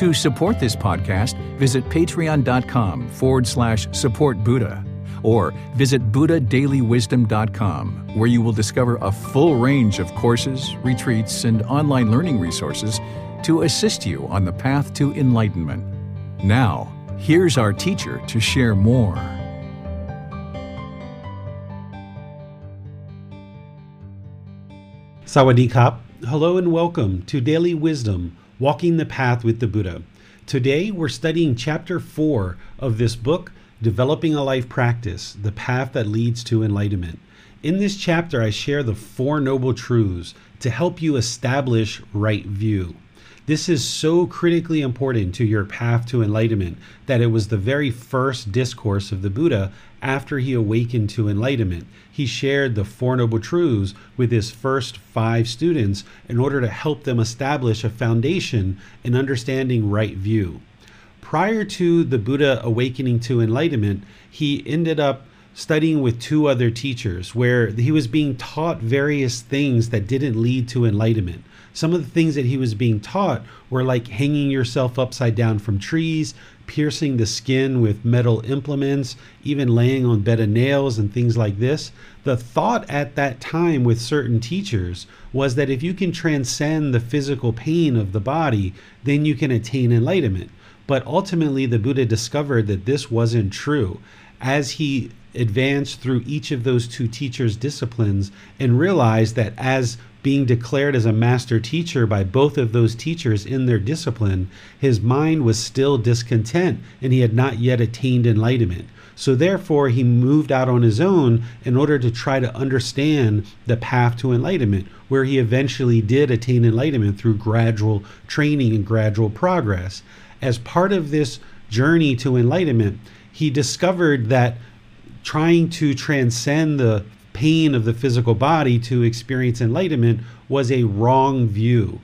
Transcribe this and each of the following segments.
To support this podcast, visit patreon.com forward slash support Buddha or visit buddhadailywisdom.com where you will discover a full range of courses, retreats, and online learning resources to assist you on the path to enlightenment. Now, here's our teacher to share more. Sawadee. Hello and welcome to Daily Wisdom Walking the Path with the Buddha. Today we're studying chapter 4 of this book, Developing a Life Practice The Path That Leads to Enlightenment. In this chapter, I share the Four Noble Truths to help you establish right view. This is so critically important to your path to enlightenment that it was the very first discourse of the Buddha after he awakened to enlightenment. He shared the Four Noble Truths with his first five students in order to help them establish a foundation in understanding right view. Prior to the Buddha awakening to enlightenment, he ended up studying with two other teachers where he was being taught various things that didn't lead to enlightenment. Some of the things that he was being taught were like hanging yourself upside down from trees, piercing the skin with metal implements, even laying on bed of nails and things like this. The thought at that time with certain teachers was that if you can transcend the physical pain of the body, then you can attain enlightenment. But ultimately, the Buddha discovered that this wasn't true. As he advanced through each of those two teachers' disciplines and realized that as being declared as a master teacher by both of those teachers in their discipline, his mind was still discontent and he had not yet attained enlightenment. So, therefore, he moved out on his own in order to try to understand the path to enlightenment, where he eventually did attain enlightenment through gradual training and gradual progress. As part of this journey to enlightenment, he discovered that trying to transcend the pain of the physical body to experience enlightenment was a wrong view.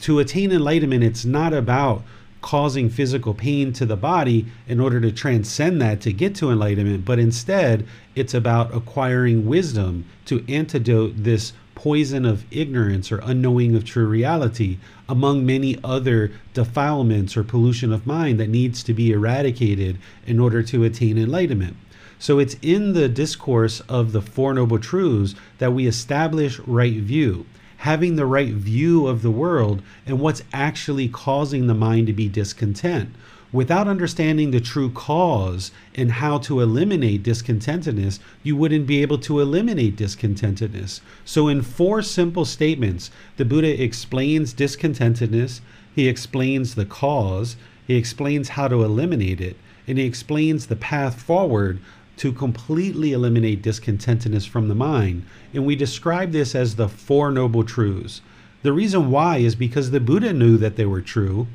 To attain enlightenment, it's not about causing physical pain to the body in order to transcend that to get to enlightenment, but instead it's about acquiring wisdom to antidote this poison of ignorance or unknowing of true reality, among many other defilements or pollution of mind that needs to be eradicated in order to attain enlightenment. So it's in the discourse of the Four Noble Truths that we establish right view, having the right view of the world and what's actually causing the mind to be discontent. Without understanding the true cause and how to eliminate discontentedness, you wouldn't be able to eliminate discontentedness. So, in four simple statements, the Buddha explains discontentedness, he explains the cause, he explains how to eliminate it, and he explains the path forward to completely eliminate discontentedness from the mind. And we describe this as the Four Noble Truths. The reason why is because the Buddha knew that they were true.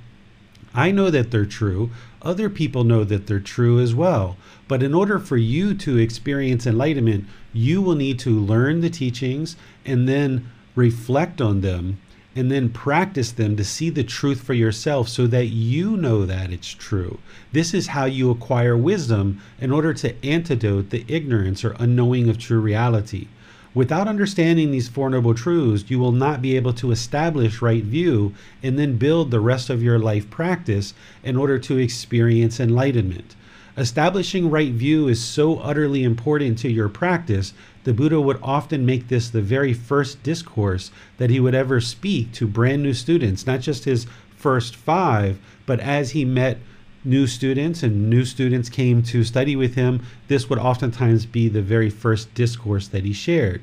I know that they're true. Other people know that they're true as well. But in order for you to experience enlightenment, you will need to learn the teachings and then reflect on them and then practice them to see the truth for yourself so that you know that it's true. This is how you acquire wisdom in order to antidote the ignorance or unknowing of true reality. Without understanding these Four Noble Truths, you will not be able to establish right view and then build the rest of your life practice in order to experience enlightenment. Establishing right view is so utterly important to your practice, the Buddha would often make this the very first discourse that he would ever speak to brand new students, not just his first five, but as he met new students and new students came to study with him, this would oftentimes be the very first discourse that he shared.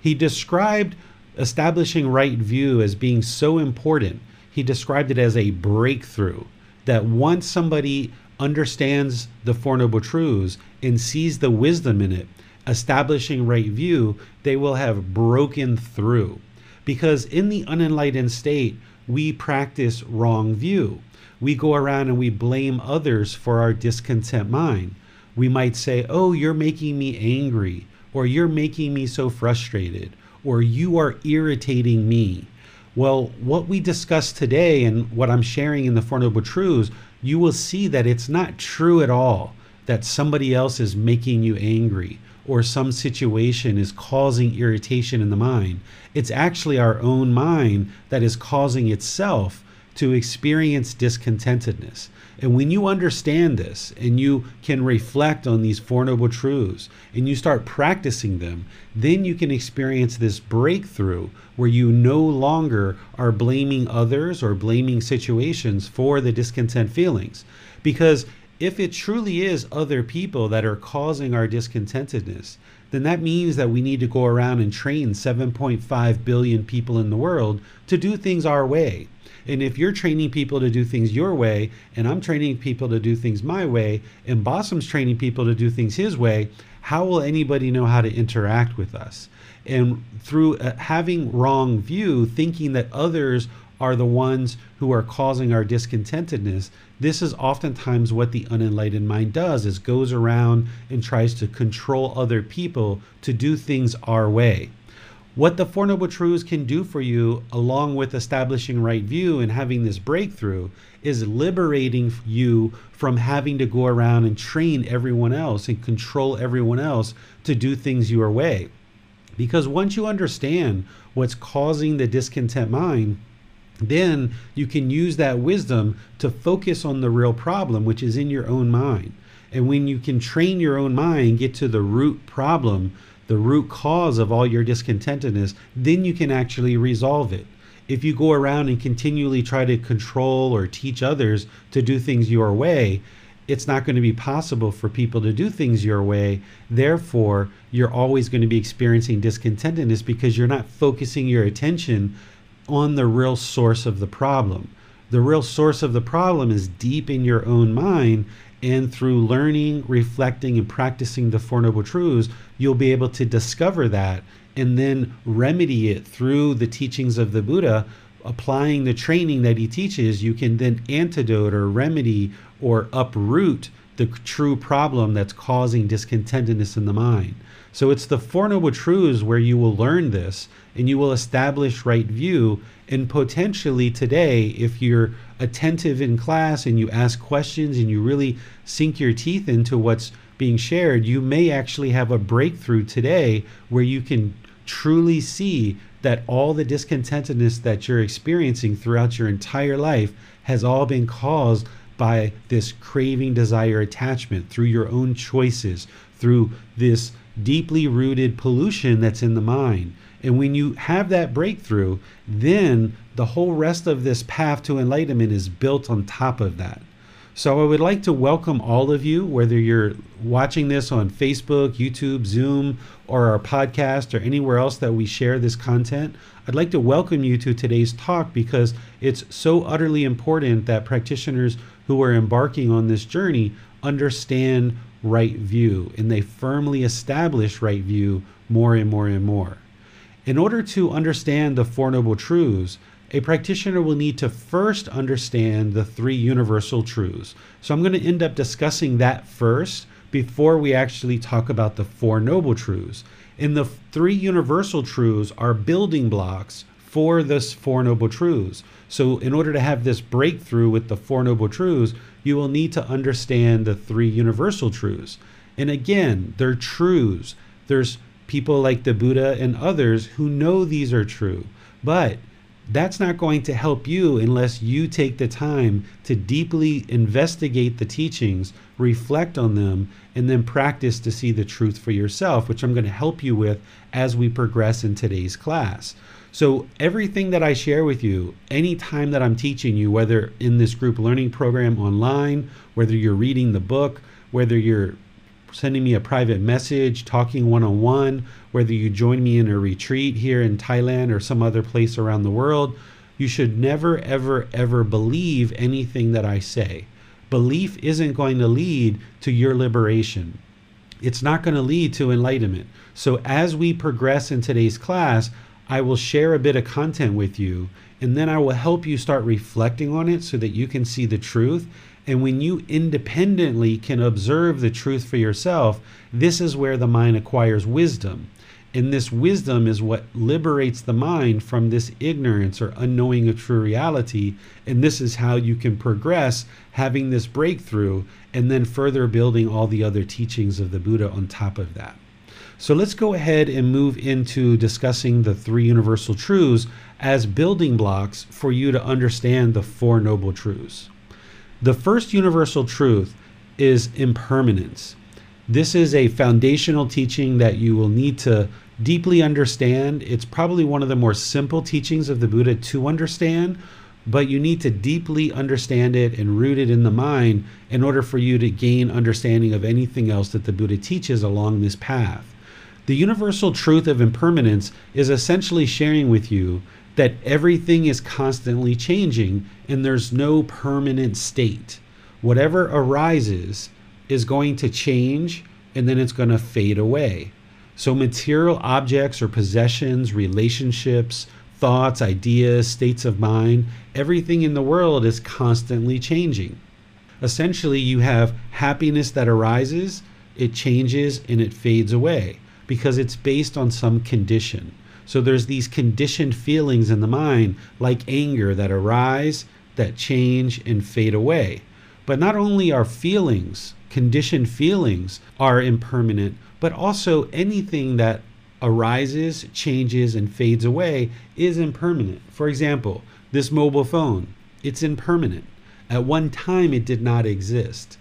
He described establishing right view as being so important. He described it as a breakthrough that once somebody understands the Four Noble Truths and sees the wisdom in it, establishing right view, they will have broken through. Because in the unenlightened state, we practice wrong view. We go around and we blame others for our discontent mind. We might say, Oh, you're making me angry, or you're making me so frustrated, or you are irritating me. Well, what we discussed today and what I'm sharing in the Four Noble Truths, you will see that it's not true at all that somebody else is making you angry or some situation is causing irritation in the mind. It's actually our own mind that is causing itself to experience discontentedness. And when you understand this and you can reflect on these Four Noble Truths and you start practicing them, then you can experience this breakthrough where you no longer are blaming others or blaming situations for the discontent feelings. Because if it truly is other people that are causing our discontentedness, then that means that we need to go around and train 7.5 billion people in the world to do things our way and if you're training people to do things your way, and I'm training people to do things my way, and Bossam's training people to do things his way, how will anybody know how to interact with us? And through uh, having wrong view, thinking that others are the ones who are causing our discontentedness this is oftentimes what the unenlightened mind does is goes around and tries to control other people to do things our way what the Four Noble Truths can do for you, along with establishing right view and having this breakthrough, is liberating you from having to go around and train everyone else and control everyone else to do things your way. Because once you understand what's causing the discontent mind, then you can use that wisdom to focus on the real problem, which is in your own mind. And when you can train your own mind, get to the root problem, the root cause of all your discontentedness, then you can actually resolve it. If you go around and continually try to control or teach others to do things your way, it's not going to be possible for people to do things your way. Therefore, you're always going to be experiencing discontentedness because you're not focusing your attention on the real source of the problem. The real source of the problem is deep in your own mind, and through learning, reflecting, and practicing the Four Noble Truths, you'll be able to discover that and then remedy it through the teachings of the Buddha. Applying the training that he teaches, you can then antidote or remedy or uproot the true problem that's causing discontentedness in the mind. So it's the Four Noble Truths where you will learn this and you will establish right view. And potentially today, if you're attentive in class and you ask questions and you really sink your teeth into what's being shared, you may actually have a breakthrough today where you can truly see that all the discontentedness that you're experiencing throughout your entire life has all been caused by this craving, desire, attachment through your own choices, through this deeply rooted pollution that's in the mind. And when you have that breakthrough, then the whole rest of this path to enlightenment is built on top of that. So I would like to welcome all of you, whether you're watching this on Facebook, YouTube, Zoom, or our podcast, or anywhere else that we share this content. I'd like to welcome you to today's talk because it's so utterly important that practitioners who are embarking on this journey understand right view and they firmly establish right view more and more and more. In order to understand the Four Noble Truths, a practitioner will need to first understand the three universal truths. So I'm going to end up discussing that first before we actually talk about the Four Noble Truths. And the three universal truths are building blocks for this Four Noble Truths. So, in order to have this breakthrough with the Four Noble Truths, you will need to understand the three universal truths. And again, they're truths. There's people like the Buddha and others who know these are true. But that's not going to help you unless you take the time to deeply investigate the teachings, reflect on them, and then practice to see the truth for yourself, which I'm going to help you with as we progress in today's class. So, everything that I share with you, anytime that I'm teaching you, whether in this group learning program online, whether you're reading the book, whether you're sending me a private message, talking one on one, whether you join me in a retreat here in Thailand or some other place around the world, you should never, ever, ever believe anything that I say. Belief isn't going to lead to your liberation. It's not going to lead to enlightenment. So, as we progress in today's class, I will share a bit of content with you and then I will help you start reflecting on it so that you can see the truth. And when you independently can observe the truth for yourself, this is where the mind acquires wisdom. And this wisdom is what liberates the mind from this ignorance or unknowing of true reality. And this is how you can progress having this breakthrough and then further building all the other teachings of the Buddha on top of that. So let's go ahead and move into discussing the three universal truths as building blocks for you to understand the Four Noble Truths. The first universal truth is impermanence. This is a foundational teaching that you will need to deeply understand. It's probably one of the more simple teachings of the Buddha to understand, but you need to deeply understand it and root it in the mind in order for you to gain understanding of anything else that the Buddha teaches along this path. The universal truth of impermanence is essentially sharing with you that everything is constantly changing and there's no permanent state. Whatever arises is going to change and then it's going to fade away. So, material objects or possessions, relationships, thoughts, ideas, states of mind, everything in the world is constantly changing. Essentially, you have happiness that arises, it changes, and it fades away because it's based on some condition. So, there's these conditioned feelings in the mind, like anger, that arise, that change, and fade away. But not only are feelings conditioned feelings are impermanent, but also anything that arises, changes, and fades away is impermanent. For example, this mobile phone, it's impermanent. At one time, it did not exist.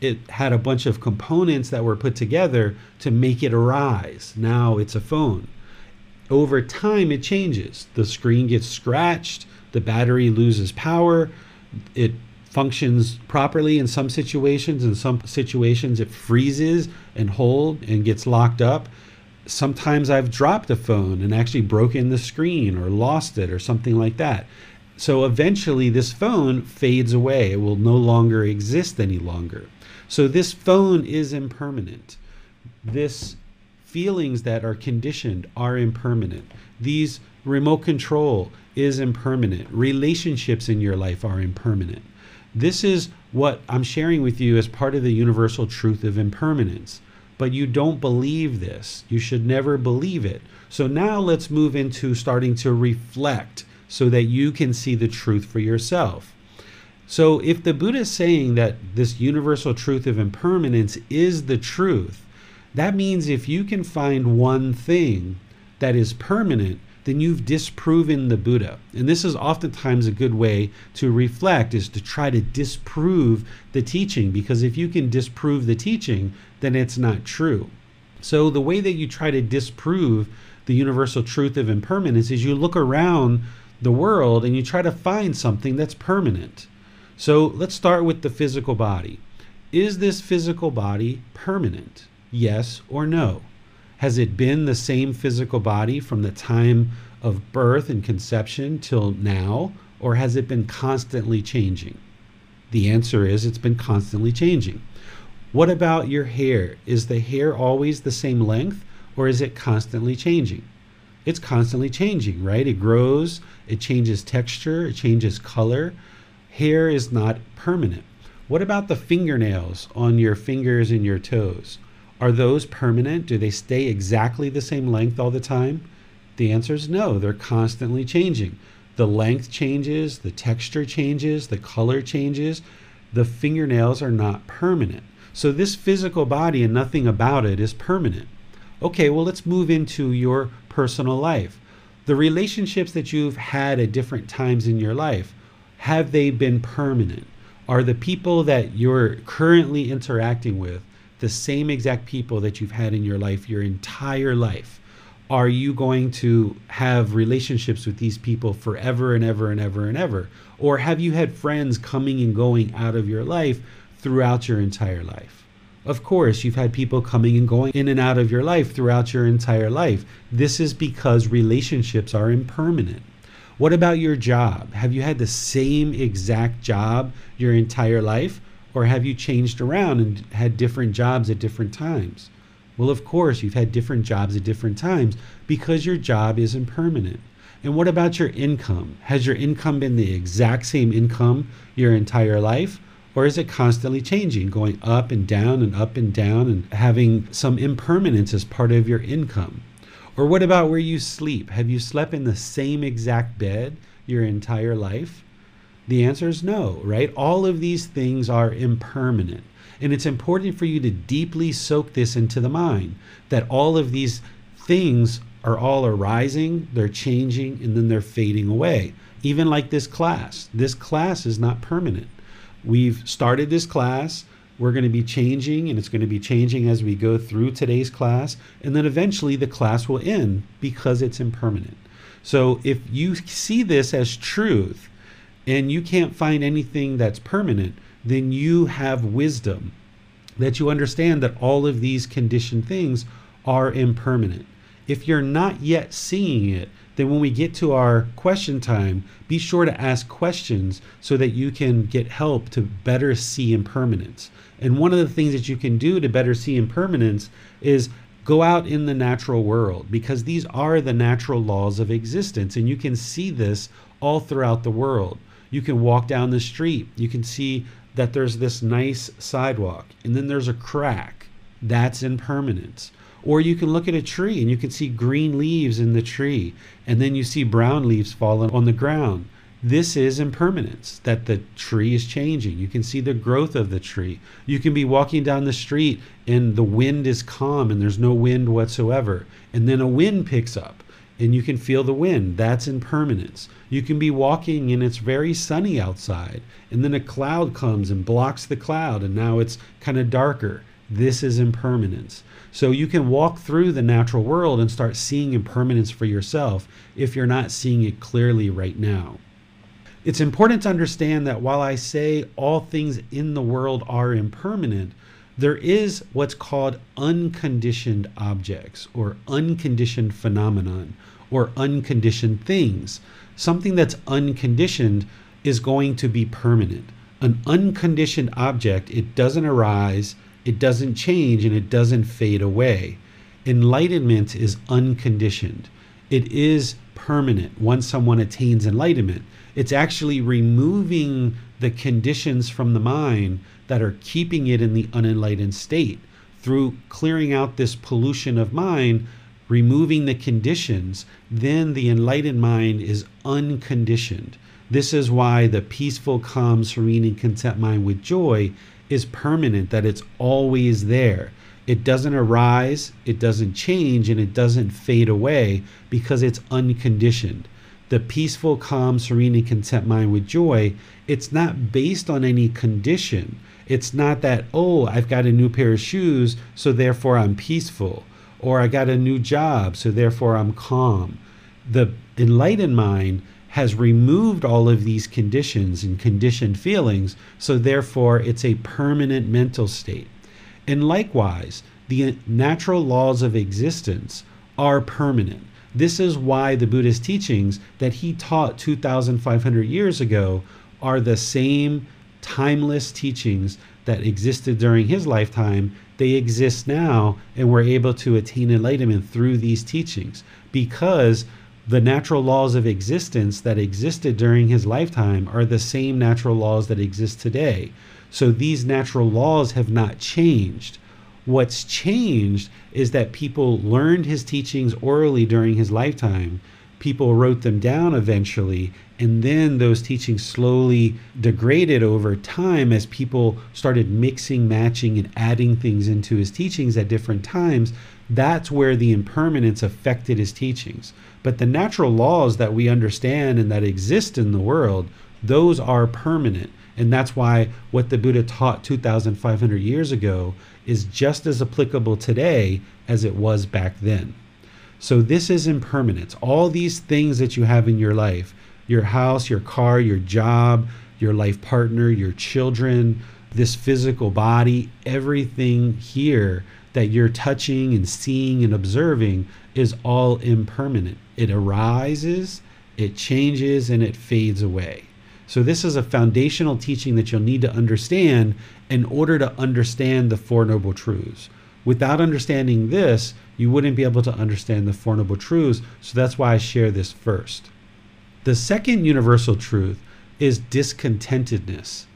It had a bunch of components that were put together to make it arise. Now it's a phone. Over time, it changes. The screen gets scratched, the battery loses power, it functions properly in some situations. In some situations, it freezes and hold and gets locked up. Sometimes I've dropped a phone and actually broken the screen or lost it or something like that. So eventually, this phone fades away. It will no longer exist any longer. So this phone is impermanent. This feelings that are conditioned are impermanent. These remote control is impermanent. Relationships in your life are impermanent. This is what I'm sharing with you as part of the universal truth of impermanence. But you don't believe this. You should never believe it. So now let's move into starting to reflect so that you can see the truth for yourself. So, if the Buddha is saying that this universal truth of impermanence is the truth, that means if you can find one thing that is permanent, then you've disproven the Buddha. And this is oftentimes a good way to reflect is to try to disprove the teaching because if you can disprove the teaching, then it's not true. So the way that you try to disprove the universal truth of impermanence is you look around the world and you try to find something that's permanent. So let's start with the physical body. Is this physical body permanent? Yes or no? Has it been the same physical body from the time of birth and conception till now, or has it been constantly changing? The answer is it's been constantly changing. What about your hair? Is the hair always the same length, or is it constantly changing? It's constantly changing, right? It grows, it changes texture, it changes color. Hair is not permanent. What about the fingernails on your fingers and your toes? Are those permanent? Do they stay exactly the same length all the time? The answer is no, they're constantly changing. The length changes, the texture changes, the color changes. The fingernails are not permanent. So, this physical body and nothing about it is permanent. Okay, well, let's move into your personal life. The relationships that you've had at different times in your life, have they been permanent? Are the people that you're currently interacting with the same exact people that you've had in your life your entire life? Are you going to have relationships with these people forever and ever and ever and ever? Or have you had friends coming and going out of your life throughout your entire life? Of course, you've had people coming and going in and out of your life throughout your entire life. This is because relationships are impermanent. What about your job? Have you had the same exact job your entire life? Or have you changed around and had different jobs at different times? Well, of course, you've had different jobs at different times because your job isn't permanent. And what about your income? Has your income been the exact same income your entire life? Or is it constantly changing, going up and down and up and down and having some impermanence as part of your income? Or what about where you sleep? Have you slept in the same exact bed your entire life? The answer is no, right? All of these things are impermanent. And it's important for you to deeply soak this into the mind that all of these things are all arising, they're changing, and then they're fading away. Even like this class. This class is not permanent. We've started this class. We're going to be changing, and it's going to be changing as we go through today's class. And then eventually the class will end because it's impermanent. So if you see this as truth and you can't find anything that's permanent, then you have wisdom that you understand that all of these conditioned things are impermanent. If you're not yet seeing it, then when we get to our question time, be sure to ask questions so that you can get help to better see impermanence. And one of the things that you can do to better see impermanence is go out in the natural world because these are the natural laws of existence. And you can see this all throughout the world. You can walk down the street, you can see that there's this nice sidewalk, and then there's a crack. That's impermanence. Or you can look at a tree and you can see green leaves in the tree, and then you see brown leaves falling on the ground. This is impermanence, that the tree is changing. You can see the growth of the tree. You can be walking down the street and the wind is calm and there's no wind whatsoever. And then a wind picks up and you can feel the wind. That's impermanence. You can be walking and it's very sunny outside, and then a cloud comes and blocks the cloud, and now it's kind of darker. This is impermanence. So you can walk through the natural world and start seeing impermanence for yourself if you're not seeing it clearly right now. It's important to understand that while I say all things in the world are impermanent, there is what's called unconditioned objects or unconditioned phenomenon or unconditioned things. Something that's unconditioned is going to be permanent. An unconditioned object, it doesn't arise, it doesn't change and it doesn't fade away. Enlightenment is unconditioned. It is permanent once someone attains enlightenment. It's actually removing the conditions from the mind that are keeping it in the unenlightened state. Through clearing out this pollution of mind, removing the conditions, then the enlightened mind is unconditioned. This is why the peaceful, calm, serene, and content mind with joy is permanent, that it's always there. It doesn't arise, it doesn't change, and it doesn't fade away because it's unconditioned. The peaceful, calm, serene, and content mind with joy, it's not based on any condition. It's not that, oh, I've got a new pair of shoes, so therefore I'm peaceful, or I got a new job, so therefore I'm calm. The enlightened mind has removed all of these conditions and conditioned feelings, so therefore it's a permanent mental state. And likewise, the natural laws of existence are permanent. This is why the Buddhist teachings that he taught 2,500 years ago are the same timeless teachings that existed during his lifetime. They exist now, and we're able to attain enlightenment through these teachings because the natural laws of existence that existed during his lifetime are the same natural laws that exist today. So these natural laws have not changed. What's changed is that people learned his teachings orally during his lifetime. People wrote them down eventually, and then those teachings slowly degraded over time as people started mixing, matching, and adding things into his teachings at different times. That's where the impermanence affected his teachings. But the natural laws that we understand and that exist in the world, those are permanent. And that's why what the Buddha taught 2,500 years ago is just as applicable today as it was back then. So, this is impermanence. All these things that you have in your life your house, your car, your job, your life partner, your children, this physical body, everything here that you're touching and seeing and observing is all impermanent. It arises, it changes, and it fades away. So, this is a foundational teaching that you'll need to understand in order to understand the Four Noble Truths. Without understanding this, you wouldn't be able to understand the Four Noble Truths. So that's why I share this first. The second universal truth is discontentedness.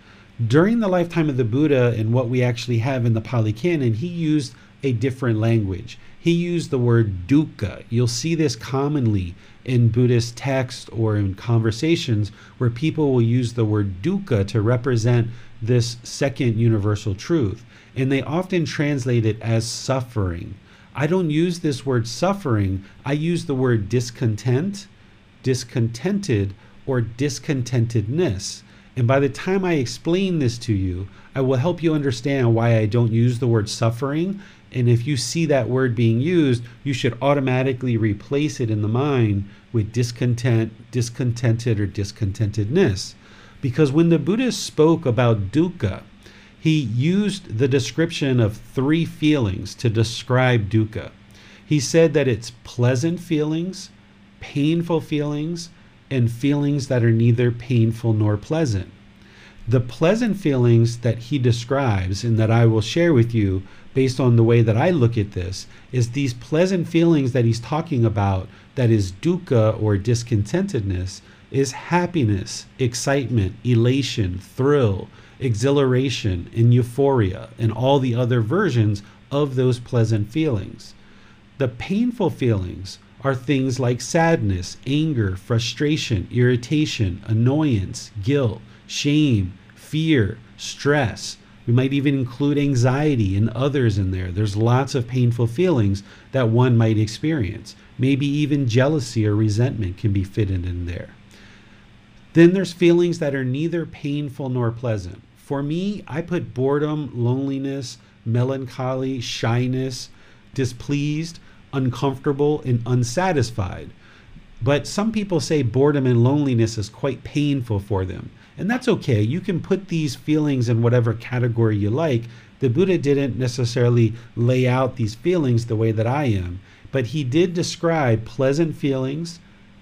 During the lifetime of the Buddha and what we actually have in the Pali Canon, he used a different language. He used the word dukkha. You'll see this commonly in Buddhist texts or in conversations where people will use the word dukkha to represent this second universal truth. And they often translate it as suffering. I don't use this word suffering, I use the word discontent, discontented, or discontentedness. And by the time I explain this to you, I will help you understand why I don't use the word suffering. And if you see that word being used, you should automatically replace it in the mind with discontent, discontented, or discontentedness. Because when the Buddha spoke about dukkha, he used the description of three feelings to describe dukkha. He said that it's pleasant feelings, painful feelings, and feelings that are neither painful nor pleasant. The pleasant feelings that he describes and that I will share with you based on the way that I look at this is these pleasant feelings that he's talking about that is dukkha or discontentedness is happiness, excitement, elation, thrill, exhilaration, and euphoria, and all the other versions of those pleasant feelings. The painful feelings are things like sadness, anger, frustration, irritation, annoyance, guilt, shame, fear, stress. We might even include anxiety and others in there. There's lots of painful feelings that one might experience. Maybe even jealousy or resentment can be fitted in there. Then there's feelings that are neither painful nor pleasant. For me, I put boredom, loneliness, melancholy, shyness, displeased uncomfortable and unsatisfied. But some people say boredom and loneliness is quite painful for them. And that's okay. You can put these feelings in whatever category you like. The Buddha didn't necessarily lay out these feelings the way that I am, but he did describe pleasant feelings,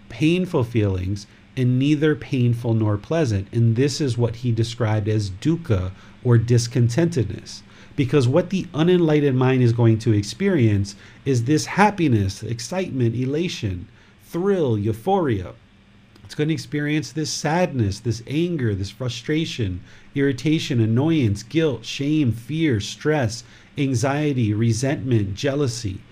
painful feelings, and neither painful nor pleasant. And this is what he described as dukkha or discontentedness. Because what the unenlightened mind is going to experience is this happiness, excitement, elation, thrill, euphoria. It's going to experience this sadness, this anger, this frustration, irritation, annoyance, guilt, shame, fear, stress, anxiety, resentment, jealousy.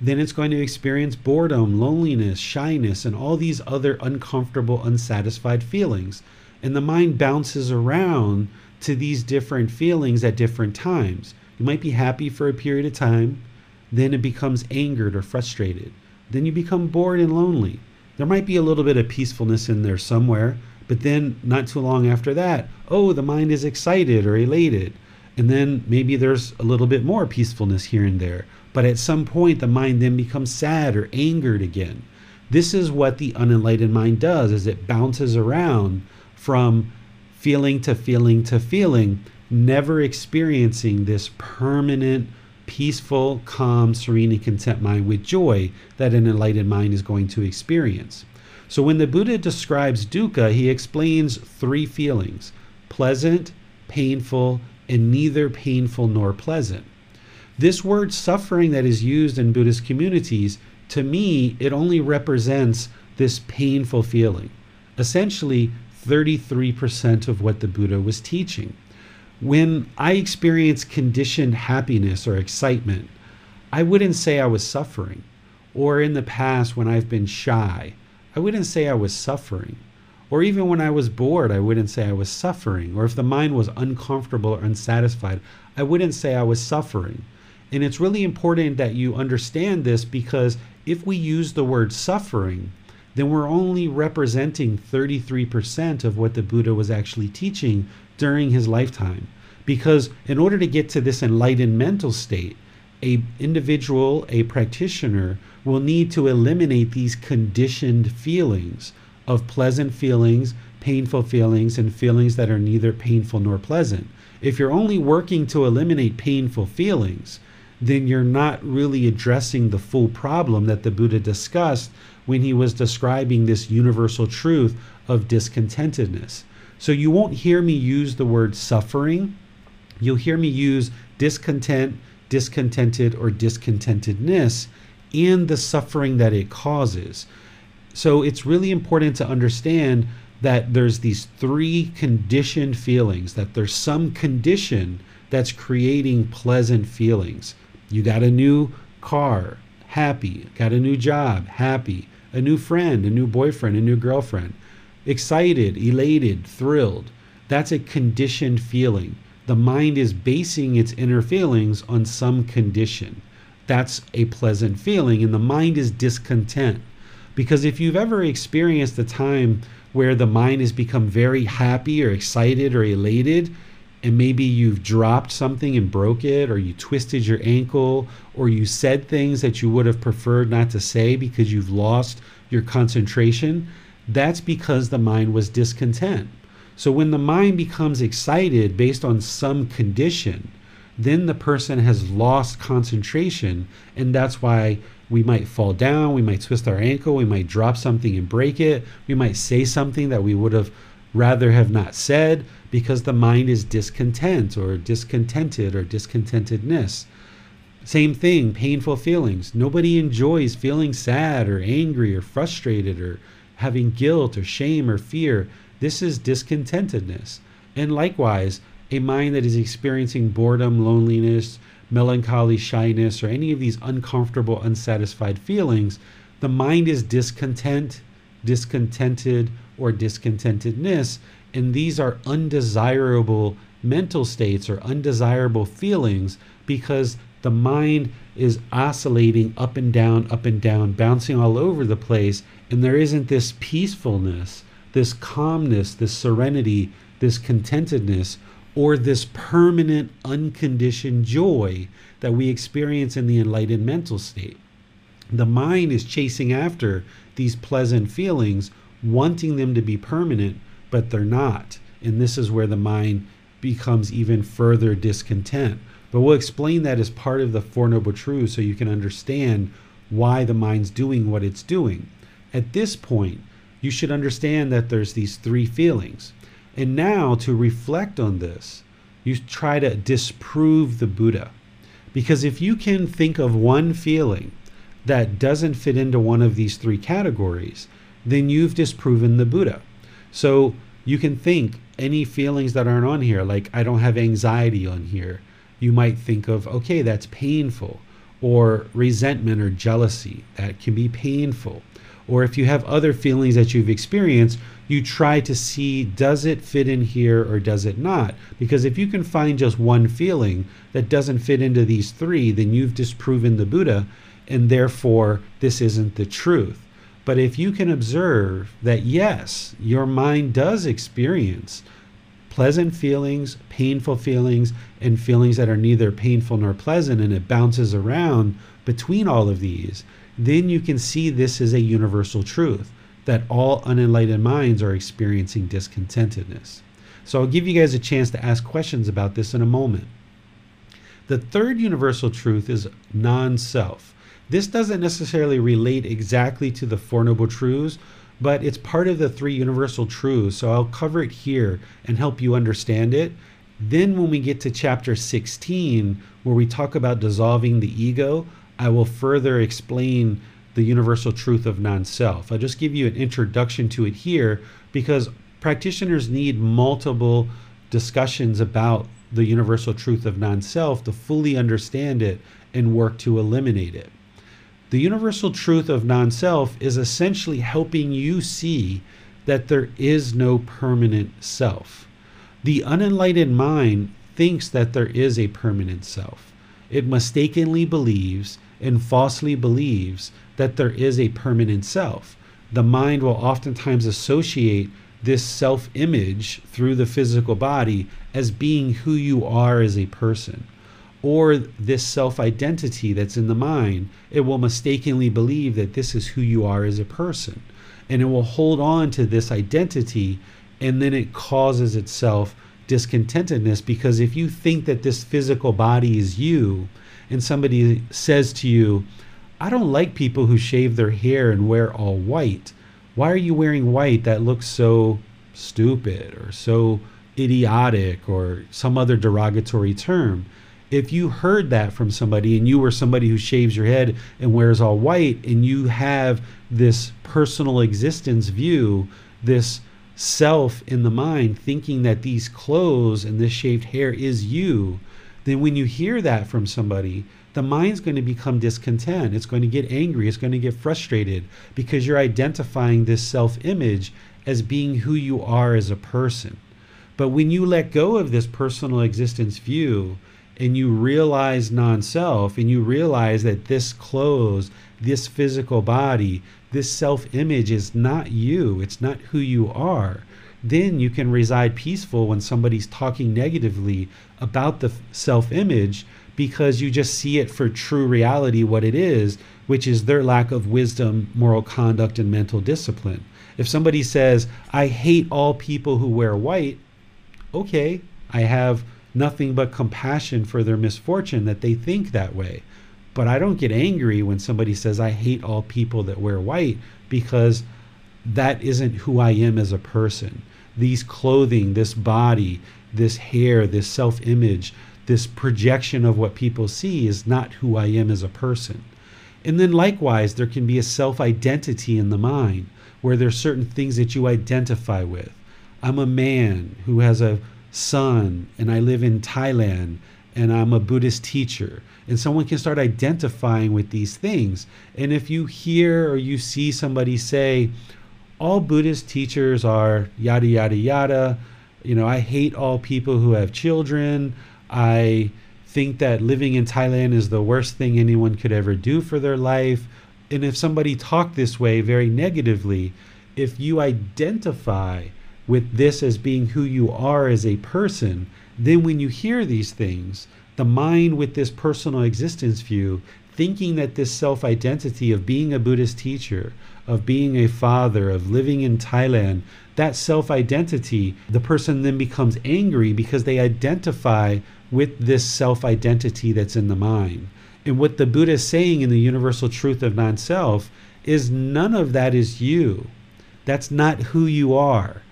Then it's going to experience boredom, loneliness, shyness, and all these other uncomfortable, unsatisfied feelings. And the mind bounces around to these different feelings at different times. You might be happy for a period of time, then it becomes angered or frustrated. Then you become bored and lonely. There might be a little bit of peacefulness in there somewhere, but then not too long after that, oh, the mind is excited or elated. And then maybe there's a little bit more peacefulness here and there. But at some point, the mind then becomes sad or angered again. This is what the unenlightened mind does is it bounces around from feeling to feeling to feeling, never experiencing this permanent, peaceful, calm, serene, and content mind with joy that an enlightened mind is going to experience. So when the Buddha describes dukkha, he explains three feelings pleasant, painful, and neither painful nor pleasant. This word suffering that is used in Buddhist communities, to me, it only represents this painful feeling. Essentially, 33% of what the Buddha was teaching. When I experience conditioned happiness or excitement, I wouldn't say I was suffering. Or in the past, when I've been shy, I wouldn't say I was suffering. Or even when I was bored, I wouldn't say I was suffering. Or if the mind was uncomfortable or unsatisfied, I wouldn't say I was suffering. And it's really important that you understand this because if we use the word suffering, then we're only representing 33% of what the Buddha was actually teaching during his lifetime. Because in order to get to this enlightened mental state, a individual, a practitioner will need to eliminate these conditioned feelings of pleasant feelings, painful feelings, and feelings that are neither painful nor pleasant. If you're only working to eliminate painful feelings, then you're not really addressing the full problem that the Buddha discussed when he was describing this universal truth of discontentedness. So you won't hear me use the word suffering. You'll hear me use discontent, discontented or discontentedness and the suffering that it causes. So it's really important to understand that there's these three conditioned feelings, that there's some condition that's creating pleasant feelings. You got a new car, happy. Got a new job, happy. A new friend, a new boyfriend, a new girlfriend. Excited, elated, thrilled. That's a conditioned feeling. The mind is basing its inner feelings on some condition. That's a pleasant feeling, and the mind is discontent. Because if you've ever experienced a time where the mind has become very happy or excited or elated, and maybe you've dropped something and broke it, or you twisted your ankle, or you said things that you would have preferred not to say because you've lost your concentration, that's because the mind was discontent. So when the mind becomes excited based on some condition, then the person has lost concentration, and that's why we might fall down, we might twist our ankle, we might drop something and break it, we might say something that we would have rather have not said because the mind is discontent or discontented or discontentedness. Same thing, painful feelings. Nobody enjoys feeling sad or angry or frustrated or having guilt or shame or fear. This is discontentedness. And likewise, a mind that is experiencing boredom, loneliness, melancholy, shyness, or any of these uncomfortable, unsatisfied feelings, the mind is discontent, discontented, or discontentedness. And these are undesirable mental states or undesirable feelings because the mind is oscillating up and down, up and down, bouncing all over the place. And there isn't this peacefulness, this calmness, this serenity, this contentedness, or this permanent, unconditioned joy that we experience in the enlightened mental state. The mind is chasing after these pleasant feelings, wanting them to be permanent, but they're not. And this is where the mind becomes even further discontent. But we'll explain that as part of the Four Noble Truths so you can understand why the mind's doing what it's doing. At this point, you should understand that there's these three feelings. And now to reflect on this, you try to disprove the Buddha. Because if you can think of one feeling that doesn't fit into one of these three categories, then you've disproven the Buddha. So you can think any feelings that aren't on here, like I don't have anxiety on here, you might think of, okay, that's painful, or resentment or jealousy, that can be painful. Or if you have other feelings that you've experienced, you try to see does it fit in here or does it not? Because if you can find just one feeling that doesn't fit into these three, then you've disproven the Buddha, and therefore this isn't the truth. But if you can observe that, yes, your mind does experience pleasant feelings, painful feelings, and feelings that are neither painful nor pleasant, and it bounces around between all of these, then you can see this is a universal truth that all unenlightened minds are experiencing discontentedness. So I'll give you guys a chance to ask questions about this in a moment. The third universal truth is non self. This doesn't necessarily relate exactly to the Four Noble Truths, but it's part of the three universal truths. So I'll cover it here and help you understand it. Then, when we get to chapter 16, where we talk about dissolving the ego, I will further explain the universal truth of non self. I'll just give you an introduction to it here because practitioners need multiple discussions about the universal truth of non self to fully understand it and work to eliminate it. The universal truth of non self is essentially helping you see that there is no permanent self. The unenlightened mind thinks that there is a permanent self. It mistakenly believes and falsely believes that there is a permanent self. The mind will oftentimes associate this self image through the physical body as being who you are as a person or this self identity that's in the mind, it will mistakenly believe that this is who you are as a person. And it will hold on to this identity, and then it causes itself discontentedness because if you think that this physical body is you, and somebody says to you, I don't like people who shave their hair and wear all white. Why are you wearing white? That looks so stupid or so idiotic or some other derogatory term if you heard that from somebody and you were somebody who shaves your head and wears all white and you have this personal existence view, this self in the mind thinking that these clothes and this shaved hair is you, then when you hear that from somebody, the mind's going to become discontent. It's going to get angry. It's going to get frustrated because you're identifying this self image as being who you are as a person. But when you let go of this personal existence view and you realize non self and you realize that this clothes, this physical body, this self image is not you, it's not who you are, then you can reside peaceful when somebody's talking negatively about the self image because you just see it for true reality, what it is, which is their lack of wisdom, moral conduct, and mental discipline. If somebody says, I hate all people who wear white, okay, I have nothing but compassion for their misfortune that they think that way. But I don't get angry when somebody says, I hate all people that wear white because that isn't who I am as a person. These clothing, this body, this hair, this self image, this projection of what people see is not who I am as a person. And then likewise, there can be a self identity in the mind where there's certain things that you identify with. I'm a man who has a son and I live in Thailand and I'm a Buddhist teacher. And someone can start identifying with these things. And if you hear or you see somebody say, all Buddhist teachers are yada, yada, yada, you know, I hate all people who have children. I think that living in Thailand is the worst thing anyone could ever do for their life. And if somebody talked this way very negatively, if you identify with this as being who you are as a person, then when you hear these things, the mind with this personal existence view, thinking that this self identity of being a Buddhist teacher, of being a father, of living in Thailand, that self identity, the person then becomes angry because they identify with this self identity that's in the mind. And what the Buddha is saying in the universal truth of non self is none of that is you. That's not who you are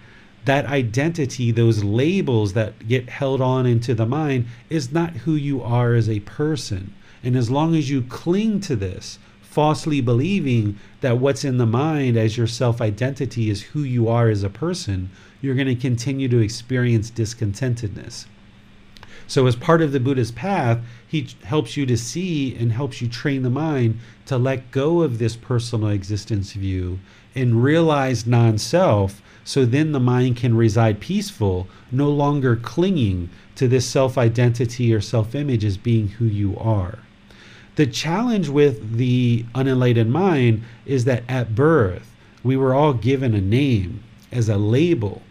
that identity, those labels that get held on into the mind, is not who you are as a person. And as long as you cling to this, falsely believing that what's in the mind as your self identity is who you are as a person, you're going to continue to experience discontentedness. So, as part of the Buddha's path, he helps you to see and helps you train the mind to let go of this personal existence view and realize non self so then the mind can reside peaceful, no longer clinging to this self identity or self image as being who you are. The challenge with the unenlightened mind is that at birth, we were all given a name as a label.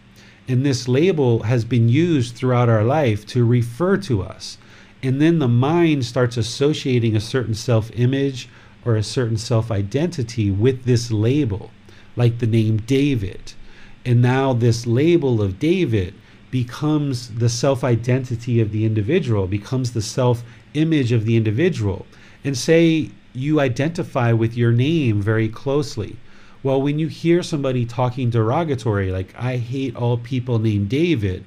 And this label has been used throughout our life to refer to us. And then the mind starts associating a certain self image or a certain self identity with this label, like the name David and now this label of David becomes the self identity of the individual, becomes the self image of the individual. And say you identify with your name very closely. Well, when you hear somebody talking derogatory, like, I hate all people named David,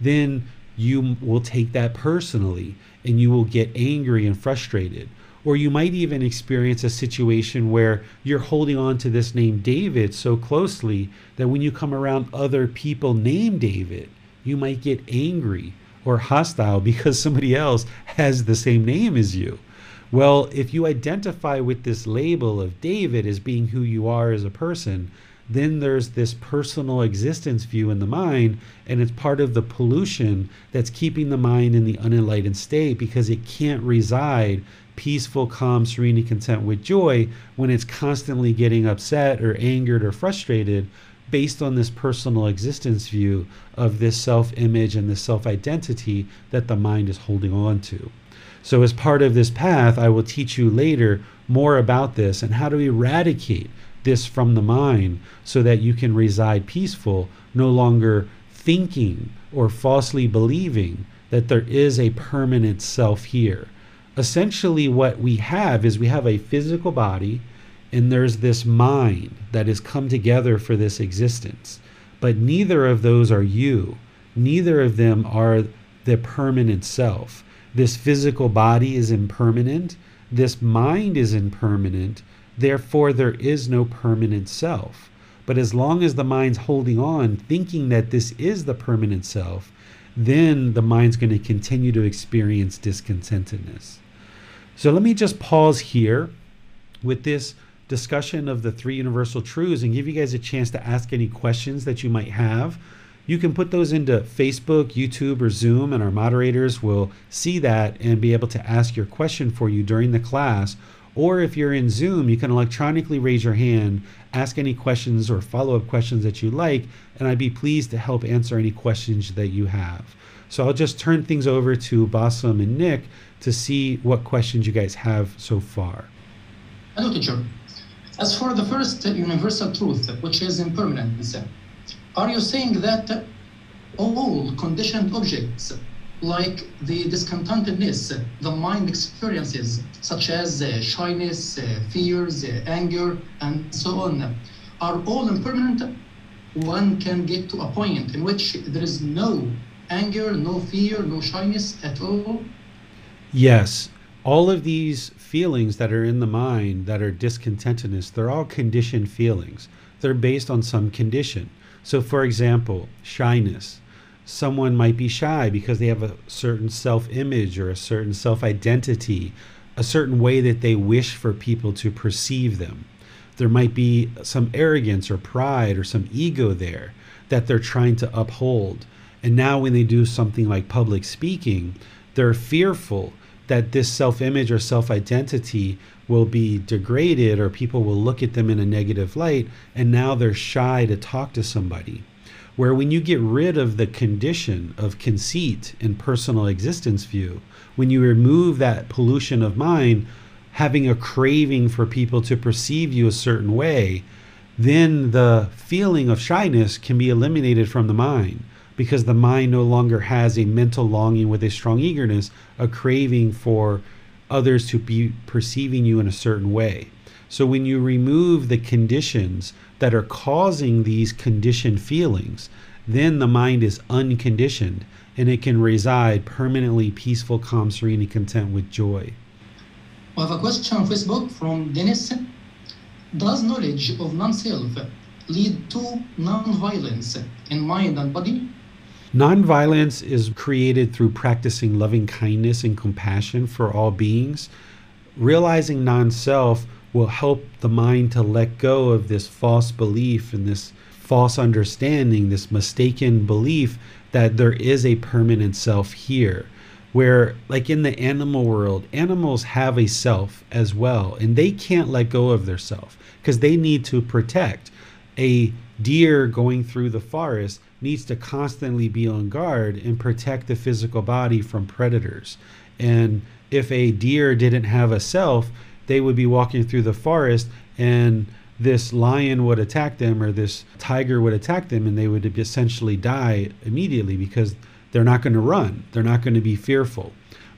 then you will take that personally and you will get angry and frustrated. Or you might even experience a situation where you're holding on to this name David so closely that when you come around other people named David, you might get angry or hostile because somebody else has the same name as you. Well, if you identify with this label of David as being who you are as a person, then there's this personal existence view in the mind, and it's part of the pollution that's keeping the mind in the unenlightened state because it can't reside peaceful, calm, serenity, content with joy when it's constantly getting upset or angered or frustrated based on this personal existence view of this self image and this self identity that the mind is holding on to. So, as part of this path, I will teach you later more about this and how to eradicate this from the mind so that you can reside peaceful, no longer thinking or falsely believing that there is a permanent self here essentially what we have is we have a physical body and there's this mind that has come together for this existence. But neither of those are you. Neither of them are the permanent self. This physical body is impermanent. This mind is impermanent. Therefore, there is no permanent self. But as long as the mind's holding on, thinking that this is the permanent self, then the mind's going to continue to experience discontentedness. So let me just pause here with this discussion of the three universal truths and give you guys a chance to ask any questions that you might have. You can put those into Facebook, YouTube, or Zoom, and our moderators will see that and be able to ask your question for you during the class. Or if you're in Zoom, you can electronically raise your hand, ask any questions or follow up questions that you like, and I'd be pleased to help answer any questions that you have. So I'll just turn things over to Bassam and Nick to see what questions you guys have so far. Hello, teacher. As for the first universal truth, which is impermanence, are you saying that all conditioned objects, like the discontentedness the mind experiences, such as uh, shyness, uh, fears, uh, anger, and so on, are all impermanent? One can get to a point in which there is no anger, no fear, no shyness at all? Yes. All of these feelings that are in the mind that are discontentedness, they're all conditioned feelings. They're based on some condition. So, for example, shyness. Someone might be shy because they have a certain self image or a certain self identity, a certain way that they wish for people to perceive them. There might be some arrogance or pride or some ego there that they're trying to uphold. And now, when they do something like public speaking, they're fearful that this self image or self identity will be degraded or people will look at them in a negative light. And now they're shy to talk to somebody. Where when you get rid of the condition of conceit and personal existence view, when you remove that pollution of mind, having a craving for people to perceive you a certain way, then the feeling of shyness can be eliminated from the mind because the mind no longer has a mental longing with a strong eagerness, a craving for others to be perceiving you in a certain way. So when you remove the conditions that are causing these conditioned feelings, then the mind is unconditioned and it can reside permanently peaceful, calm, serene, and content with joy. We have a question on Facebook from Dennis. Does knowledge of non-self lead to non-violence in mind and body? Nonviolence is created through practicing loving kindness and compassion for all beings. Realizing non self will help the mind to let go of this false belief and this false understanding, this mistaken belief that there is a permanent self here. Where, like in the animal world, animals have a self as well, and they can't let go of their self because they need to protect. A deer going through the forest needs to constantly be on guard and protect the physical body from predators. And if a deer didn't have a self, they would be walking through the forest and this lion would attack them or this tiger would attack them and they would essentially die immediately because they're not going to run. They're not going to be fearful.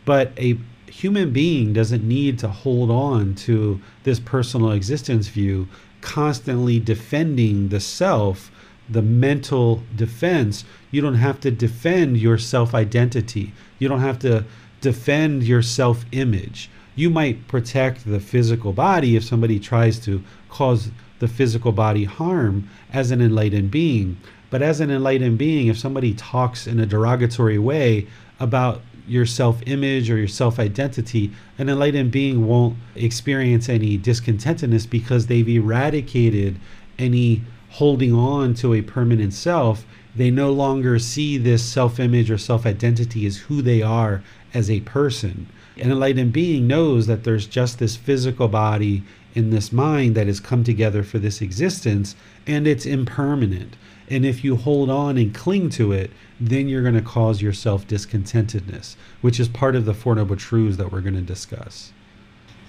But a human being doesn't need to hold on to this personal existence view, constantly defending the self the mental defense, you don't have to defend your self identity. You don't have to defend your self image. You might protect the physical body if somebody tries to cause the physical body harm as an enlightened being. But as an enlightened being, if somebody talks in a derogatory way about your self image or your self identity, an enlightened being won't experience any discontentedness because they've eradicated any holding on to a permanent self, they no longer see this self image or self identity as who they are as a person. An enlightened being knows that there's just this physical body in this mind that has come together for this existence and it's impermanent. And if you hold on and cling to it, then you're going to cause yourself discontentedness, which is part of the Four Noble Truths that we're going to discuss.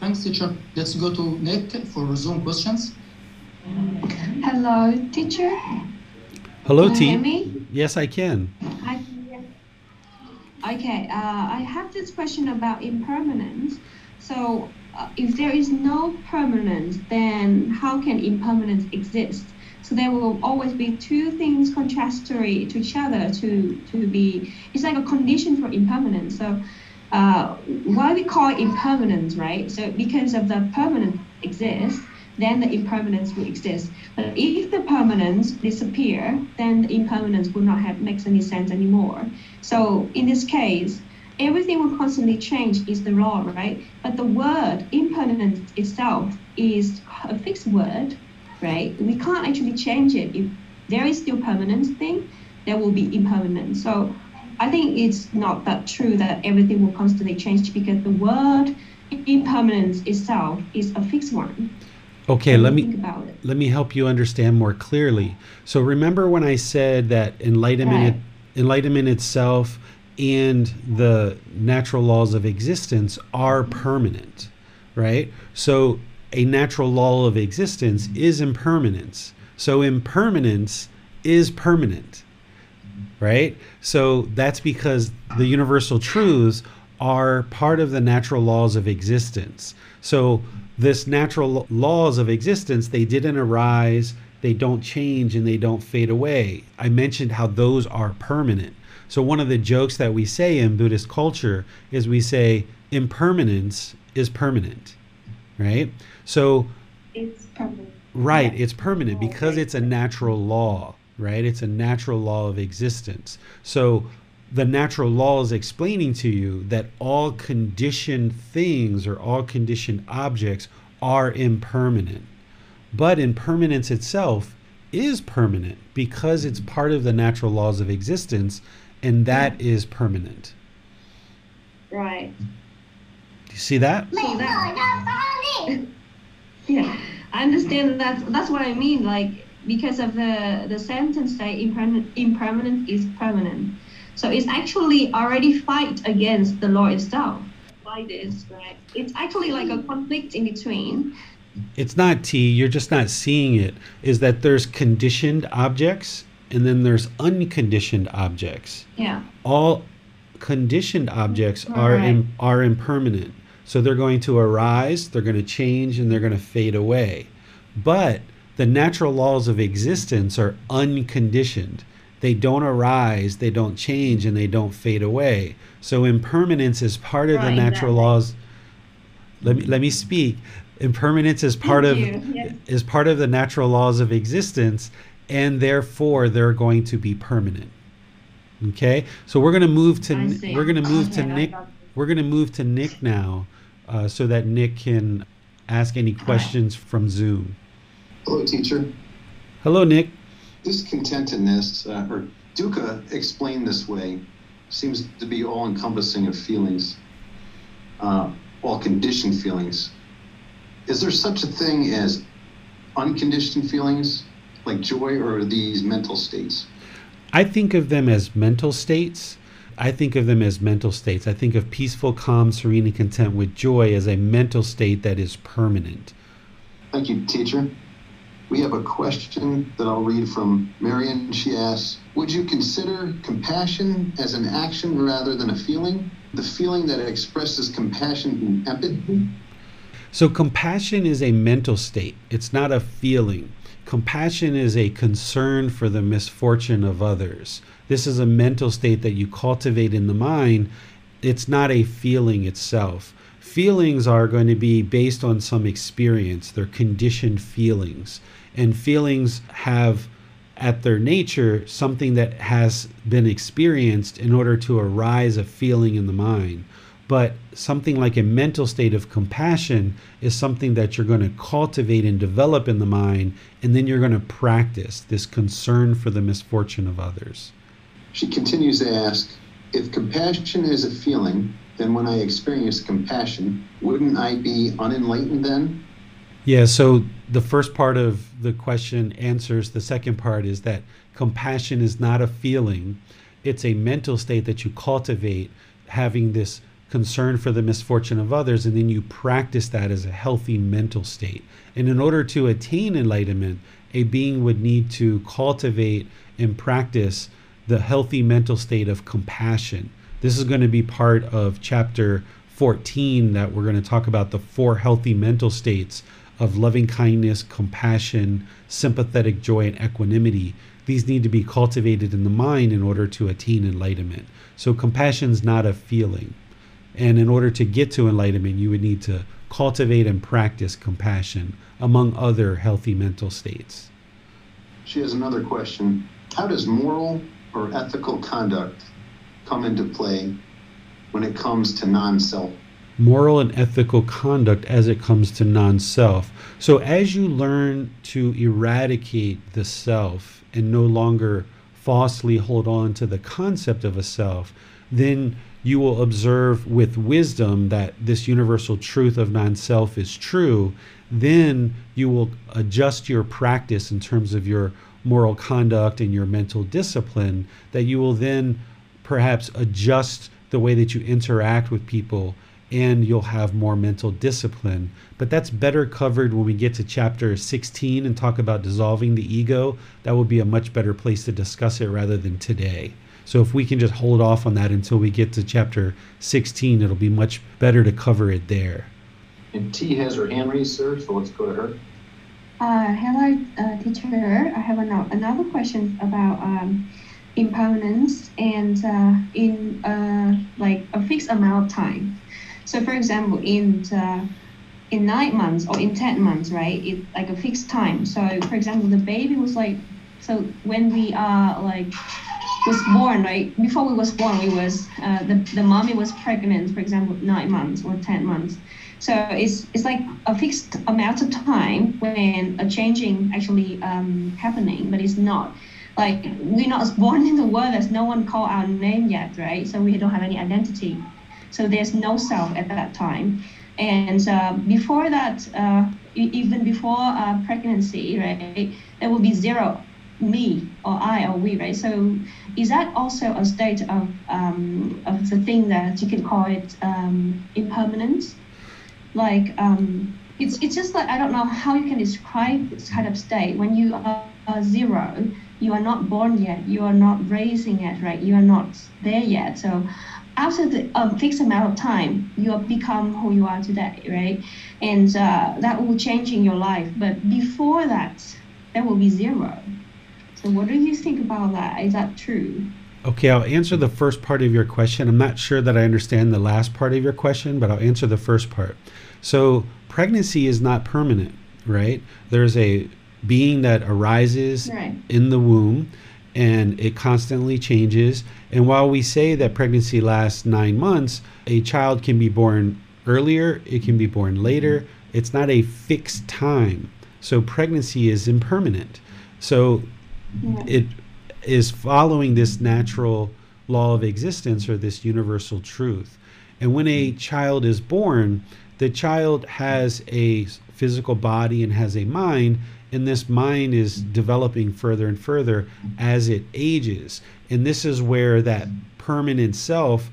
Thanks, teacher. Let's go to Nick for Zoom questions. Hello, teacher. Hello, Can you T. hear me? Yes, I can. I, okay, uh, I have this question about impermanence. So, uh, if there is no permanence, then how can impermanence exist? So there will always be two things contradictory to each other to, to be, it's like a condition for impermanence. So uh, why we call it impermanence, right? So because of the permanence exists, then the impermanence will exist. But if the permanence disappear, then the impermanence will not have makes any sense anymore. So in this case, everything will constantly change is the law, right? But the word impermanence itself is a fixed word, right? We can't actually change it. If there is still permanence thing, there will be impermanence. So I think it's not that true that everything will constantly change because the word impermanence itself is a fixed one. Okay, let me think about it. let me help you understand more clearly. So remember when I said that enlightenment Right. enlightenment itself and the natural laws of existence are mm-hmm. permanent, right? So a natural law of existence mm-hmm. is impermanence. So impermanence is permanent, right? So that's because the universal truths are part of the natural laws of existence. So this natural laws of existence, they didn't arise, they don't change, and they don't fade away. I mentioned how those are permanent. So one of the jokes that we say in Buddhist culture is we say impermanence is permanent, right? So It's permanent. Right, it's permanent oh, because it's a natural law, right? It's a natural law of existence. So the natural law is explaining to you that all conditioned things or all conditioned objects are impermanent. But impermanence itself is permanent because it's part of the natural laws of existence, and that is permanent. Right. Do you see that? So that, yeah, I understand that. That's what I mean. Like because of the the sentence that impermanent impermanent is permanent. So it's actually already fight against the law itself. Why this, right? It's actually like a conflict in between. it's not T, you're just not seeing it, is that there's conditioned objects and then there's unconditioned objects. Yeah. All conditioned objects are im- are impermanent. So they're going to arise, they're going to change and they're going to fade away. But the natural laws of existence are unconditioned. They don't arise, they don't change and they don't fade away. So impermanence is part of the natural exactly. laws let me let me speak. Impermanence is part Thank of you. Yes. is part of the natural laws of existence, and therefore they're going to be permanent. Okay, so we're going to move to we're going to move to Okay, I Nick. We're going to move to Nick now, uh, so that Nick can ask any questions from Zoom. Hello, teacher. Hello, Nick. Discontentedness, uh, or dukkha, explained this way, seems to be all encompassing of feelings, uh, all conditioned feelings. Is there such a thing as unconditioned feelings, like joy, or are these mental states? I think of them as mental states. I think of them as mental states. I think of peaceful, calm, serene, and content with joy as a mental state that is permanent. Thank you, teacher. We have a question that I'll read from Marion. She asks Would you consider compassion as an action rather than a feeling? The feeling that expresses compassion and empathy? So, compassion is a mental state, it's not a feeling. Compassion is a concern for the misfortune of others. This is a mental state that you cultivate in the mind. It's not a feeling itself. Feelings are going to be based on some experience, they're conditioned feelings. And feelings have, at their nature, something that has been experienced in order to arise a feeling in the mind. But something like a mental state of compassion is something that you're going to cultivate and develop in the mind, and then you're going to practice this concern for the misfortune of others. She continues to ask If compassion is a feeling, then when I experience compassion, wouldn't I be unenlightened then? Yeah, so the first part of the question answers the second part is that compassion is not a feeling, it's a mental state that you cultivate, having this concern for the misfortune of others, and then you practice that as a healthy mental state. And in order to attain enlightenment, a being would need to cultivate and practice the healthy mental state of compassion. This is going to be part of chapter 14 that we're going to talk about the four healthy mental states of loving kindness, compassion, sympathetic joy, and equanimity. These need to be cultivated in the mind in order to attain enlightenment. So, compassion is not a feeling. And in order to get to enlightenment, you would need to cultivate and practice compassion, among other healthy mental states. She has another question. How does moral or ethical conduct come into play when it comes to non self? Moral and ethical conduct as it comes to non self. So, as you learn to eradicate the self and no longer falsely hold on to the concept of a self, then you will observe with wisdom that this universal truth of non self is true. Then you will adjust your practice in terms of your moral conduct and your mental discipline, that you will then perhaps adjust the way that you interact with people and you'll have more mental discipline. But that's better covered when we get to chapter 16 and talk about dissolving the ego. That will be a much better place to discuss it rather than today. So if we can just hold off on that until we get to chapter 16, it'll be much better to cover it there. And T has her hand raised, sir, so let's go to her. Uh, hello, uh, teacher. I have an, another question about um, impermanence and uh, in uh, like a fixed amount of time. So, for example, in uh, in nine months or in ten months, right? It's like a fixed time. So, for example, the baby was like, so when we are like was born, right? Before we was born, we was uh, the the mommy was pregnant, for example, nine months or ten months. So it's it's like a fixed amount of time when a changing actually um, happening, but it's not like we're not born in the world. There's no one call our name yet, right? So we don't have any identity. So there's no self at that time. And uh, before that, uh, even before uh, pregnancy, right, there will be zero me or I or we, right? So is that also a state of um, of the thing that you can call it um? Like um, it's it's just like I don't know how you can describe this kind of state when you are, are zero, you are not born yet, you are not raising yet, right? You are not there yet. So after the um, fixed amount of time, you become who you are today, right? And uh, that will change in your life. But before that, there will be zero. So what do you think about that? Is that true? Okay, I'll answer the first part of your question. I'm not sure that I understand the last part of your question, but I'll answer the first part. So, pregnancy is not permanent, right? There's a being that arises right. in the womb and it constantly changes. And while we say that pregnancy lasts nine months, a child can be born earlier, it can be born later. It's not a fixed time. So, pregnancy is impermanent. So, it is following this natural law of existence or this universal truth. And when a child is born, the child has a physical body and has a mind, and this mind is developing further and further as it ages. And this is where that permanent self,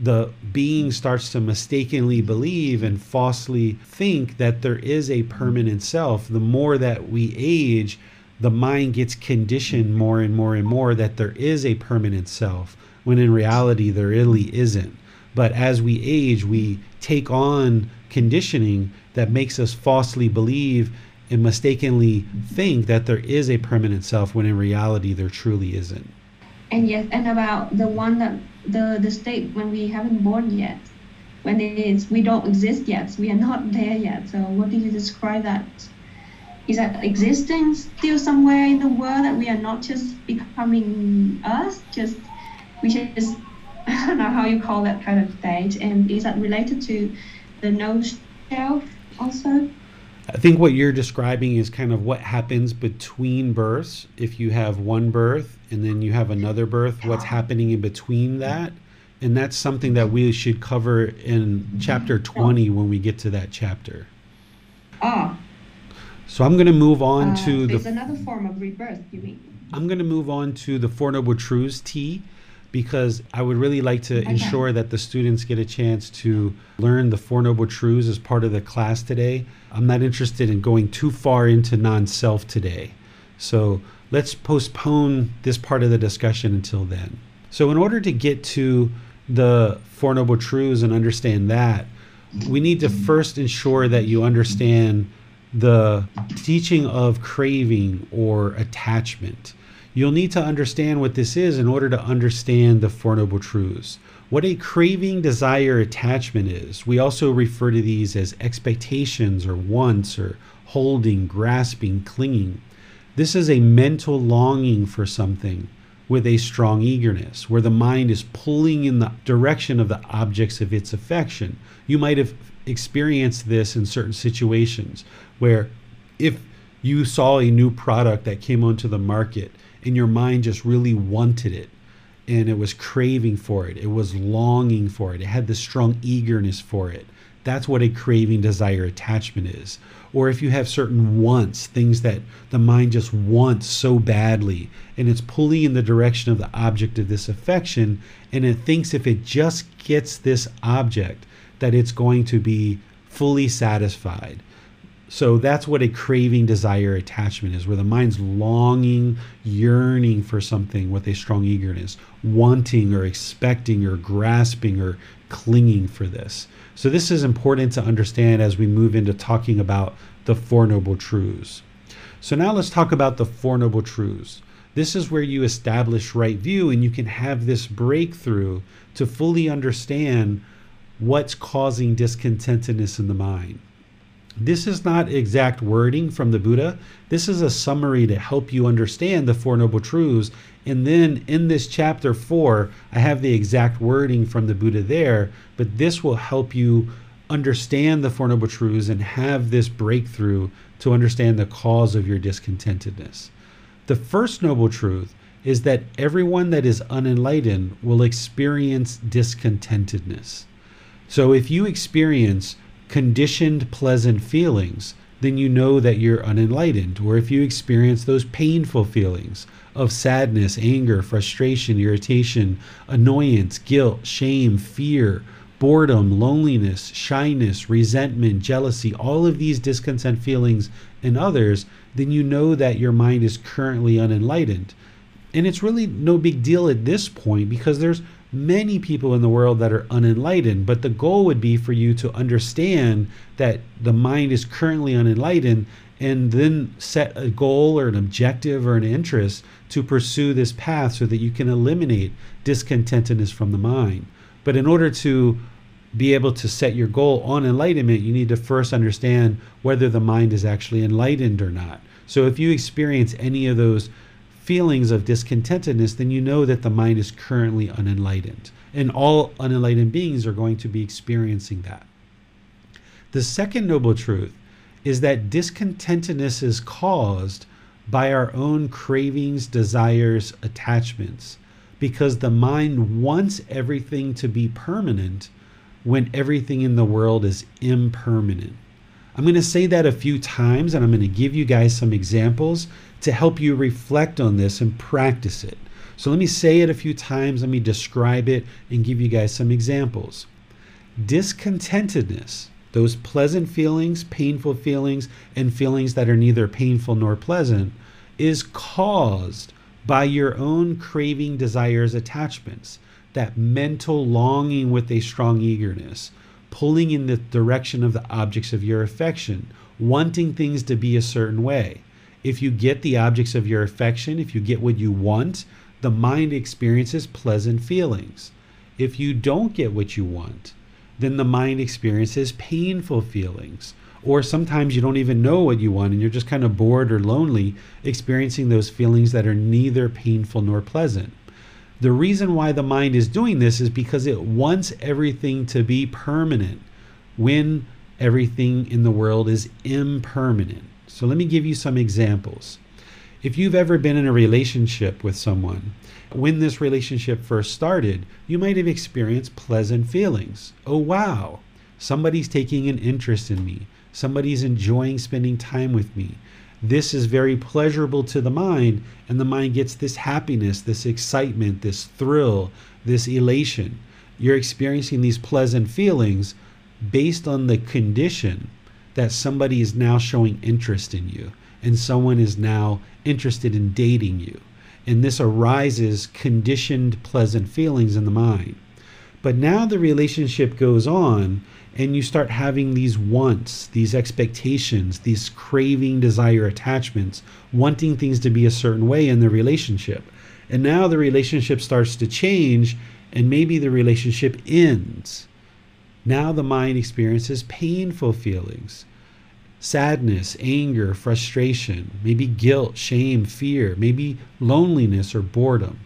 the being starts to mistakenly believe and falsely think that there is a permanent self. The more that we age, the mind gets conditioned more and more and more that there is a permanent self, when in reality, there really isn't. But as we age, we take on conditioning that makes us falsely believe and mistakenly think that there is a permanent self, when in reality, there truly isn't. And yes, and about the one that the the state when we haven't born yet, when it is we don't exist yet, we are not there yet. So what do you describe that? is that existing still somewhere in the world that we are not just becoming us, just we just I don't know how you call that kind of state, and is that related to the no self also? I think what you're describing is kind of what happens between births. If you have one birth and then you have another birth, what's happening in between that? And that's something that we should cover in chapter 20 when we get to that chapter. Ah, so I'm going to move on uh, to the. It's another form of rebirth, you mean? I'm going to move on to the Four Noble Truths T because I would really like to Okay. ensure that the students get a chance to learn the Four Noble Truths as part of the class today. I'm not interested in going too far into non self today. So let's postpone this part of the discussion until then. So, in order to get to the Four Noble Truths and understand that, we need to first ensure that you understand the teaching of craving or attachment. You'll need to understand what this is in order to understand the Four Noble Truths. What a craving, desire, attachment is, we also refer to these as expectations or wants or holding, grasping, clinging. This is a mental longing for something with a strong eagerness, where the mind is pulling in the direction of the objects of its affection. You might have experienced this in certain situations where if you saw a new product that came onto the market and your mind just really wanted it and it was craving for it, it was longing for it, it had this strong eagerness for it. That's what a craving, desire, attachment is. Or if you have certain wants, things that the mind just wants so badly, and it's pulling in the direction of the object of this affection, and it thinks if it just gets this object, that it's going to be fully satisfied. So that's what a craving, desire, attachment is, where the mind's longing, yearning for something with a strong eagerness, wanting or expecting or grasping or clinging for this. So this is important to understand as we move into talking about the Four Noble Truths. So now let's talk about the Four Noble Truths. This is where you establish right view and you can have this breakthrough to fully understand what's causing discontentedness in the mind. This is not exact wording from the Buddha. This is a summary to help you understand the Four Noble Truths. And then in this chapter four, I have the exact wording from the Buddha there, but this will help you understand the Four Noble Truths and have this breakthrough to understand the cause of your discontentedness. The first Noble Truth is that everyone that is unenlightened will experience discontentedness. So if you experience conditioned pleasant feelings, then you know that you're unenlightened. Or if you experience those painful feelings of sadness, anger, frustration, irritation, annoyance, guilt, shame, fear, boredom, loneliness, shyness, resentment, jealousy, all of these discontent feelings and others, then you know that your mind is currently unenlightened. And it's really no big deal at this point because there's many people in the world that are unenlightened, but the goal would be for you to understand that the mind is currently unenlightened and then set a goal or an objective or an interest to pursue this path so that you can eliminate discontentedness from the mind. But in order to be able to set your goal on enlightenment, you need to first understand whether the mind is actually enlightened or not. So if you experience any of those feelings of discontentedness, then you know that the mind is currently unenlightened. And all unenlightened beings are going to be experiencing that. The second noble truth is that discontentedness is caused by our own cravings, desires, attachments, because the mind wants everything to be permanent when everything in the world is impermanent. I'm going to say that a few times and I'm going to give you guys some examples to help you reflect on this and practice it. So let me say it a few times, let me describe it, and give you guys some examples. Discontentedness, those pleasant feelings, painful feelings, and feelings that are neither painful nor pleasant, is caused by your own craving, desires, attachments, that mental longing with a strong eagerness, pulling in the direction of the objects of your affection, wanting things to be a certain way if you get the objects of your affection, if you get what you want, the mind experiences pleasant feelings. If you don't get what you want, then the mind experiences painful feelings. Or sometimes you don't even know what you want and you're just kind of bored or lonely, experiencing those feelings that are neither painful nor pleasant. The reason why the mind is doing this is because it wants everything to be permanent when everything in the world is impermanent. So let me give you some examples. If you've ever been in a relationship with someone, when this relationship first started, you might have experienced pleasant feelings. Oh, wow, somebody's taking an interest in me. Somebody's enjoying spending time with me. This is very pleasurable to the mind, and the mind gets this happiness, this excitement, this thrill, this elation. You're experiencing these pleasant feelings based on the condition that somebody is now showing interest in you and someone is now interested in dating you. And this arises conditioned pleasant feelings in the mind. But now the relationship goes on and you start having these wants, these expectations, these craving, desire attachments, wanting things to be a certain way in the relationship. And now the relationship starts to change and maybe the relationship ends. Now the mind experiences painful feelings sadness, anger, frustration, maybe guilt, shame, fear, maybe loneliness or boredom.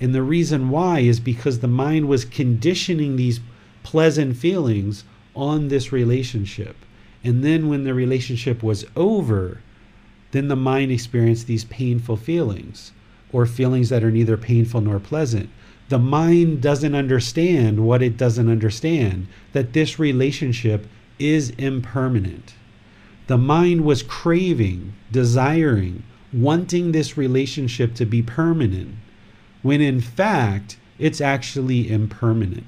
And the reason why is because the mind was conditioning these pleasant feelings on this relationship. And then when the relationship was over, then the mind experienced these painful feelings or feelings that are neither painful nor pleasant. The mind doesn't understand what it doesn't understand that this relationship is impermanent. The mind was craving, desiring, wanting this relationship to be permanent, when in fact, it's actually impermanent.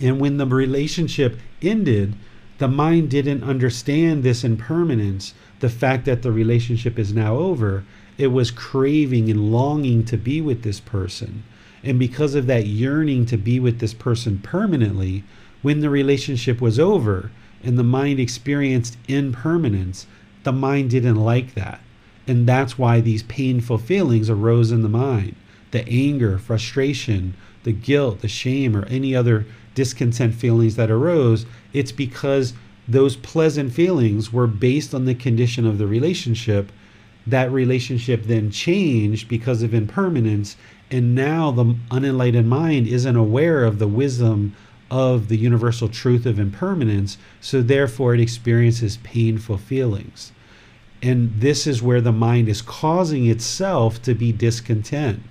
And when the relationship ended, the mind didn't understand this impermanence, the fact that the relationship is now over. It was craving and longing to be with this person. And because of that yearning to be with this person permanently, when the relationship was over, and the mind experienced impermanence, the mind didn't like that. And that's why these painful feelings arose in the mind the anger, frustration, the guilt, the shame, or any other discontent feelings that arose. It's because those pleasant feelings were based on the condition of the relationship. That relationship then changed because of impermanence. And now the unenlightened mind isn't aware of the wisdom of the universal truth of impermanence, so therefore it experiences painful feelings. And this is where the mind is causing itself to be discontent.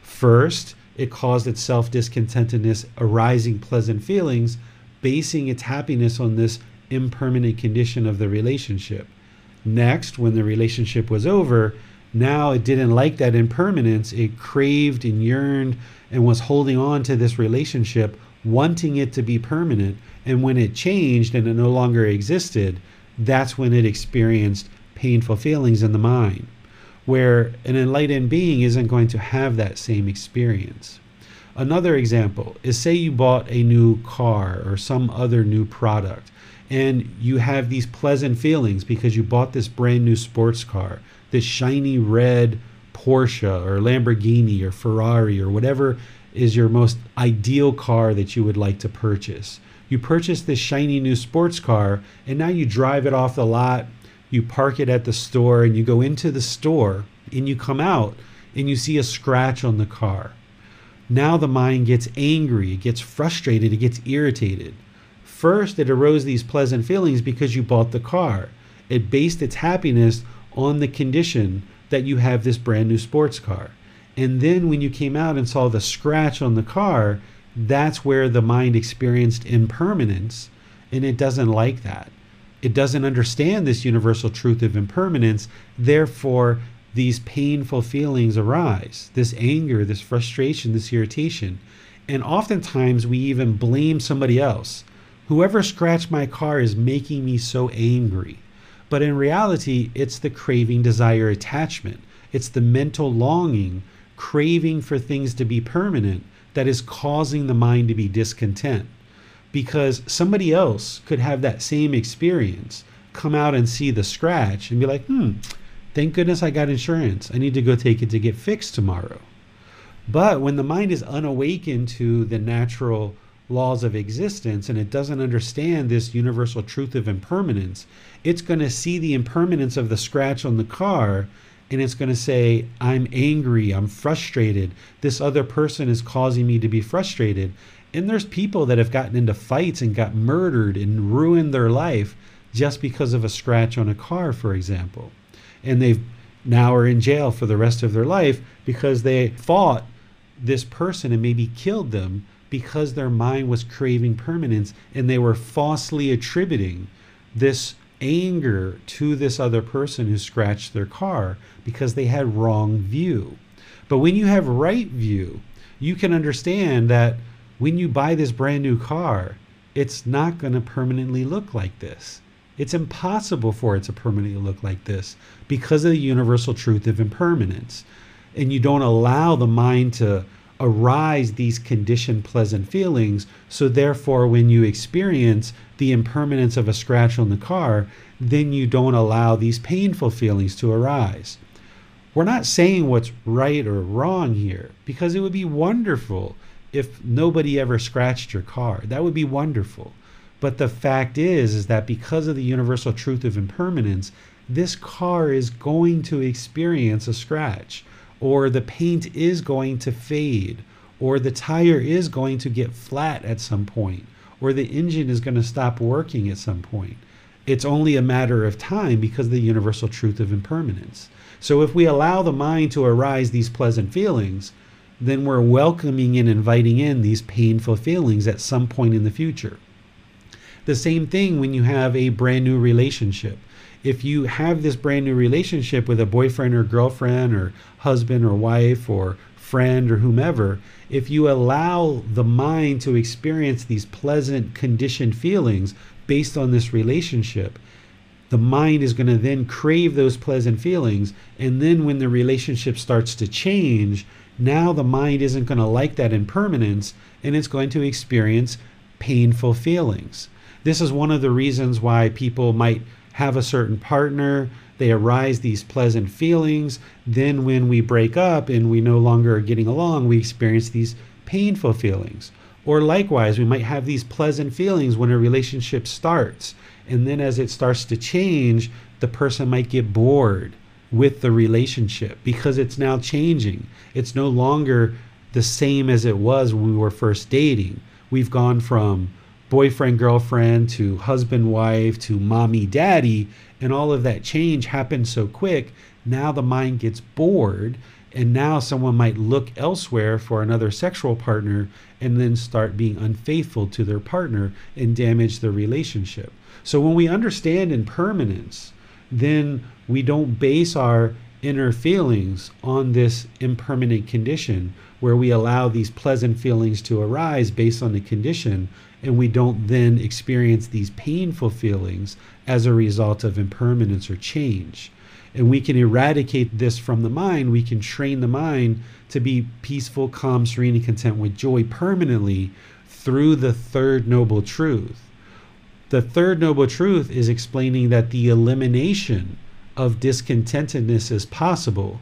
First, it caused itself discontentedness, arising pleasant feelings, basing its happiness on this impermanent condition of the relationship. Next, when the relationship was over, now it didn't like that impermanence. It craved and yearned and was holding on to this relationship wanting it to be permanent. And when it changed and it no longer existed, that's when it experienced painful feelings in the mind, where an enlightened being isn't going to have that same experience. Another example is say you bought a new car or some other new product, and you have these pleasant feelings because you bought this brand new sports car, this shiny red Porsche or Lamborghini or Ferrari or whatever is your most ideal car that you would like to purchase. You purchase this shiny new sports car and now you drive it off the lot, you park it at the store, and you go into the store and you come out and you see a scratch on the car. Now the mind gets angry, it gets frustrated, it gets irritated. First, it arose these pleasant feelings because you bought the car. It based its happiness on the condition that you have this brand new sports car. And then when you came out and saw the scratch on the car, that's where the mind experienced impermanence, and it doesn't like that. It doesn't understand this universal truth of impermanence. Therefore, these painful feelings arise this anger, this frustration, this irritation. And oftentimes, we even blame somebody else. Whoever scratched my car is making me so angry. But in reality, it's the craving, desire, attachment. It's the mental longing craving for things to be permanent that is causing the mind to be discontent. Because somebody else could have that same experience, come out and see the scratch and be like, hmm, thank goodness I got insurance. I need to go take it to get fixed tomorrow. But when the mind is unawakened to the natural laws of existence and it doesn't understand this universal truth of impermanence, it's going to see the impermanence of the scratch on the car and it's going to say, I'm angry, I'm frustrated, this other person is causing me to be frustrated. And there's people that have gotten into fights and got murdered and ruined their life just because of a scratch on a car, for example. And they've now are in jail for the rest of their life because they fought this person and maybe killed them because their mind was craving permanence and they were falsely attributing this anger to this other person who scratched their car because they had wrong view. But when you have right view, you can understand that when you buy this brand new car, it's not going to permanently look like this. It's impossible for it to permanently look like this because of the universal truth of impermanence. And you don't allow the mind to arise these conditioned pleasant feelings. So, therefore, when you experience the impermanence of a scratch on the car, then you don't allow these painful feelings to arise. We're not saying what's right or wrong here because it would be wonderful if nobody ever scratched your car. That would be wonderful. But the fact is is that because of the universal truth of impermanence, this car is going to experience a scratch or the paint is going to fade or the tire is going to get flat at some point or the engine is going to stop working at some point. It's only a matter of time because of the universal truth of impermanence. So if we allow the mind to arise these pleasant feelings, then we're welcoming and inviting in these painful feelings at some point in the future. The same thing when you have a brand new relationship. If you have this brand new relationship with a boyfriend or girlfriend or husband or wife or friend or whomever, if you allow the mind to experience these pleasant conditioned feelings based on this relationship, the mind is going to then crave those pleasant feelings. And then when the relationship starts to change, now the mind isn't going to like that impermanence and it's going to experience painful feelings. This is one of the reasons why people might have a certain partner, they arise these pleasant feelings. Then, when we break up and we no longer are getting along, we experience these painful feelings. Or likewise, we might have these pleasant feelings when a relationship starts. And then, as it starts to change, the person might get bored with the relationship because it's now changing. It's no longer the same as it was when we were first dating. We've gone from boyfriend, girlfriend to husband, wife to mommy, daddy, and all of that change happens so quick. Now the mind gets bored, and now someone might look elsewhere for another sexual partner and then start being unfaithful to their partner and damage the relationship. So when we understand impermanence, then we don't base our inner feelings on this impermanent condition where we allow these pleasant feelings to arise based on the condition and we don't then experience these painful feelings as a result of impermanence or change. And we can eradicate this from the mind. We can train the mind to be peaceful, calm, serene, and content with joy permanently through the third noble truth. The third noble truth is explaining that the elimination of discontentedness is possible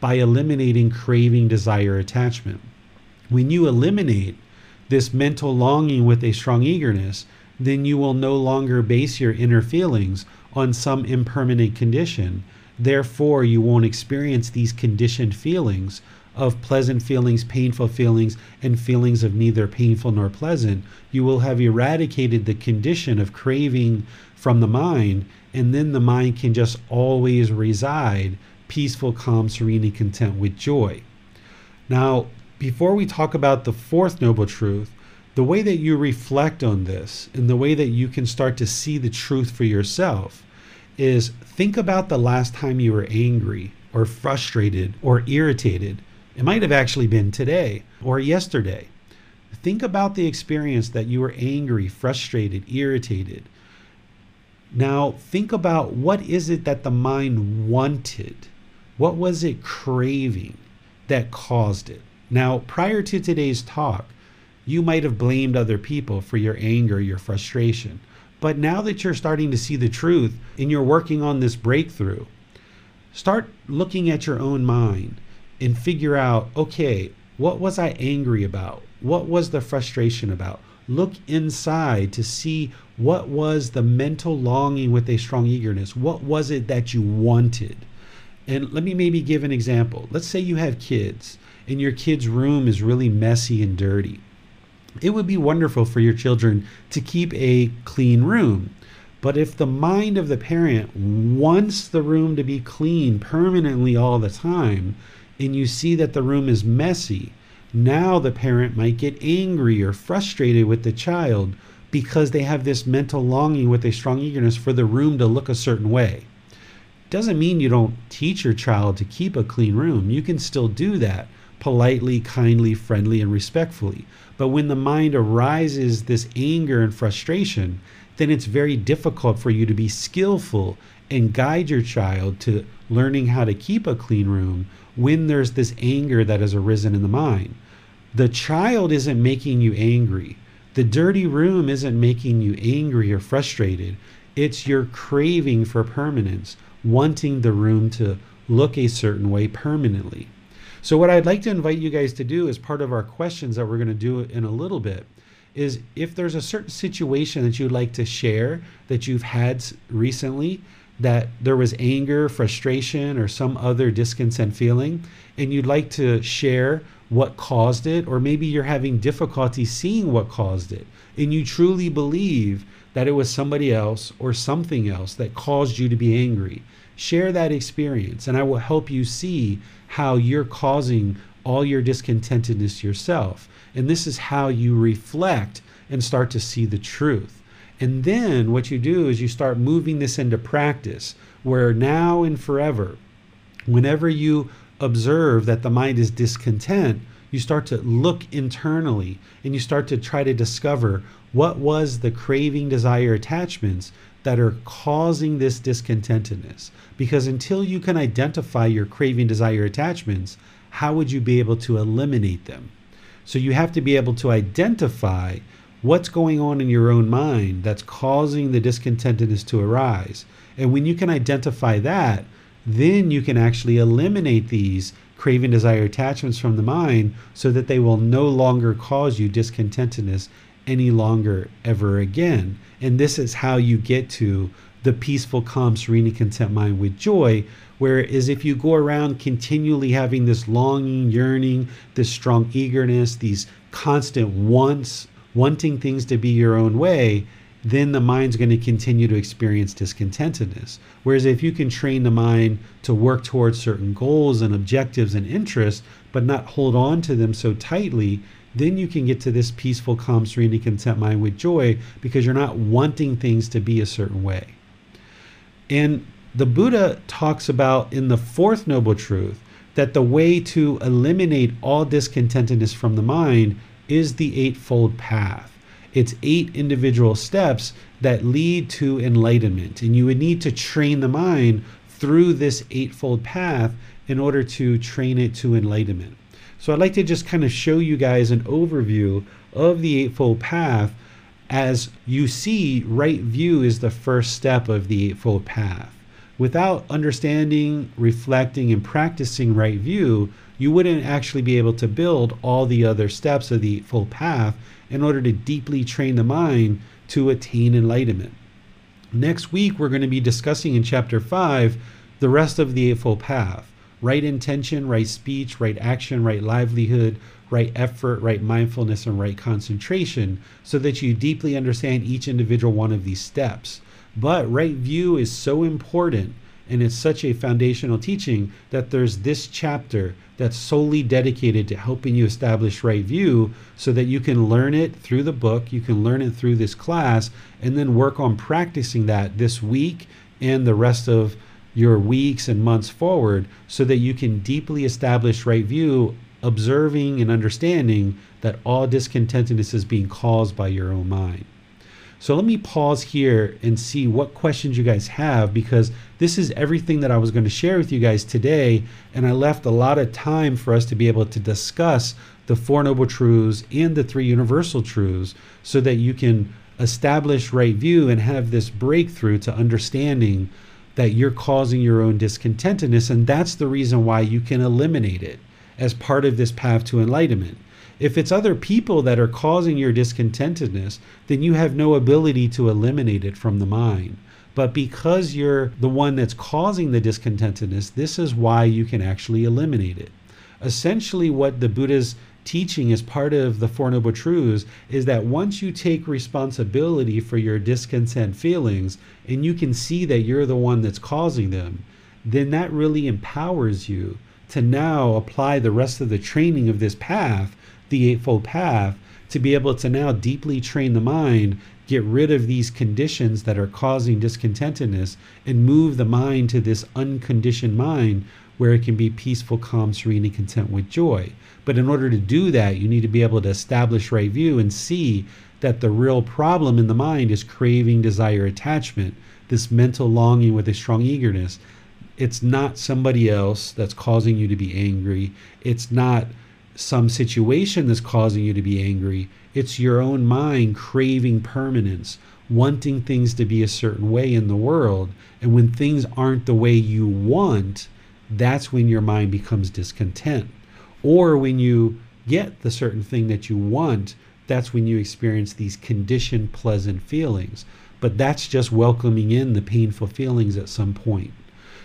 by eliminating craving, desire, attachment. When you eliminate this mental longing with a strong eagerness, then you will no longer base your inner feelings on some impermanent condition. Therefore, you won't experience these conditioned feelings of pleasant feelings, painful feelings, and feelings of neither painful nor pleasant, you will have eradicated the condition of craving from the mind, and then the mind can just always reside peaceful, calm, serene, and content with joy. Now, before we talk about the fourth noble truth, the way that you reflect on this and the way that you can start to see the truth for yourself is think about the last time you were angry or frustrated or irritated it might have actually been today or yesterday. Think about the experience that you were angry, frustrated, irritated. Now, think about what is it that the mind wanted? What was it craving that caused it? Now, prior to today's talk, you might have blamed other people for your anger, your frustration. But now that you're starting to see the truth and you're working on this breakthrough, start looking at your own mind and figure out okay, what was I angry about? What was the frustration about? Look inside to see what was the mental longing with a strong eagerness. What was it that you wanted? And let me maybe give an example. Let's say you have kids and your kid's room is really messy and dirty. It would be wonderful for your children to keep a clean room. But if the mind of the parent wants the room to be clean permanently all the time, and you see that the room is messy, now the parent might get angry or frustrated with the child because they have this mental longing with a strong eagerness for the room to look a certain way. Doesn't mean you don't teach your child to keep a clean room. You can still do that politely, kindly, friendly, and respectfully. But when the mind arises this anger and frustration, then it's very difficult for you to be skillful and guide your child to learning how to keep a clean room when there's this anger that has arisen in the mind. The child isn't making you angry. The dirty room isn't making you angry or frustrated. It's your craving for permanence, wanting the room to look a certain way permanently. So, what I'd like to invite you guys to do as part of our questions that we're going to do in a little bit is if there's a certain situation that you'd like to share that you've had recently, that there was anger, frustration, or some other discontent feeling, and you'd like to share what caused it, or maybe you're having difficulty seeing what caused it, and you truly believe that it was somebody else or something else that caused you to be angry. Share that experience, and I will help you see how you're causing all your discontentedness yourself. And this is how you reflect and start to see the truth. And then what you do is you start moving this into practice, where now and forever, whenever you observe that the mind is discontent, you start to look internally and you start to try to discover what was the craving, desire, attachments that are causing this discontentedness. Because until you can identify your craving, desire, attachments, how would you be able to eliminate them? So you have to be able to identify what's going on in your own mind that's causing the discontentedness to arise. And when you can identify that, then you can actually eliminate these craving, desire, attachments from the mind so that they will no longer cause you discontentedness any longer ever again. And this is how you get to the peaceful, calm, serene, content mind with joy. Whereas if you go around continually having this longing, yearning, this strong eagerness, these constant wants, wanting things to be your own way, then the mind's going to continue to experience discontentedness. Whereas if you can train the mind to work towards certain goals and objectives and interests, but not hold on to them so tightly, then you can get to this peaceful, calm, serene, content mind with joy because you're not wanting things to be a certain way. And the Buddha talks about in the fourth noble truth that the way to eliminate all discontentedness from the mind is the Eightfold Path. It's eight individual steps that lead to enlightenment. And you would need to train the mind through this Eightfold Path in order to train it to enlightenment. So I'd like to just kind of show you guys an overview of the Eightfold Path. As you see, right view is the first step of the Eightfold Path. Without understanding, reflecting, and practicing right view, you wouldn't actually be able to build all the other steps of the Eightfold Path in order to deeply train the mind to attain enlightenment. Next week, we're going to be discussing in Chapter 5 the rest of the Eightfold Path right intention, right speech, right action, right livelihood, right effort, right mindfulness, and right concentration so that you deeply understand each individual one of these steps. But right view is so important and it's such a foundational teaching that there's this chapter that's solely dedicated to helping you establish right view so that you can learn it through the book, you can learn it through this class, and then work on practicing that this week and the rest of your weeks and months forward so that you can deeply establish right view, observing and understanding that all discontentedness is being caused by your own mind. So let me pause here and see what questions you guys have because this is everything that I was going to share with you guys today. And I left a lot of time for us to be able to discuss the Four Noble Truths and the Three Universal Truths so that you can establish right view and have this breakthrough to understanding that you're causing your own discontentedness. And that's the reason why you can eliminate it as part of this path to enlightenment. If it's other people that are causing your discontentedness, then you have no ability to eliminate it from the mind. But because you're the one that's causing the discontentedness, this is why you can actually eliminate it. Essentially, what the Buddha's teaching as part of the Four Noble Truths is that once you take responsibility for your discontent feelings and you can see that you're the one that's causing them, then that really empowers you to now apply the rest of the training of this path, the Eightfold Path, to be able to now deeply train the mind, get rid of these conditions that are causing discontentedness, and move the mind to this unconditioned mind where it can be peaceful, calm, serene, and content with joy. But in order to do that, you need to be able to establish right view and see that the real problem in the mind is craving, desire, attachment, this mental longing with a strong eagerness. It's not somebody else that's causing you to be angry. It's not some situation that's causing you to be angry. It's your own mind craving permanence, wanting things to be a certain way in the world. And when things aren't the way you want, that's when your mind becomes discontent. Or when you get the certain thing that you want, that's when you experience these conditioned pleasant feelings. But that's just welcoming in the painful feelings at some point.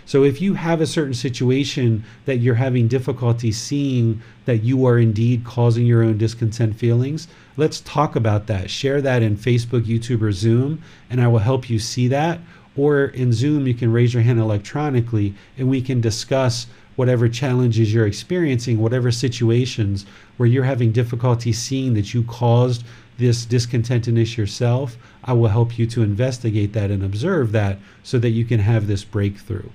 So if you have a certain situation that you're having difficulty seeing that you are indeed causing your own discontent feelings, let's talk about that. Share that in Facebook, YouTube, or Zoom, and I will help you see that. Or in Zoom, you can raise your hand electronically and we can discuss whatever challenges you're experiencing, whatever situations where you're having difficulty seeing that you caused this discontentedness yourself. I will help you to investigate that and observe that so that you can have this breakthrough.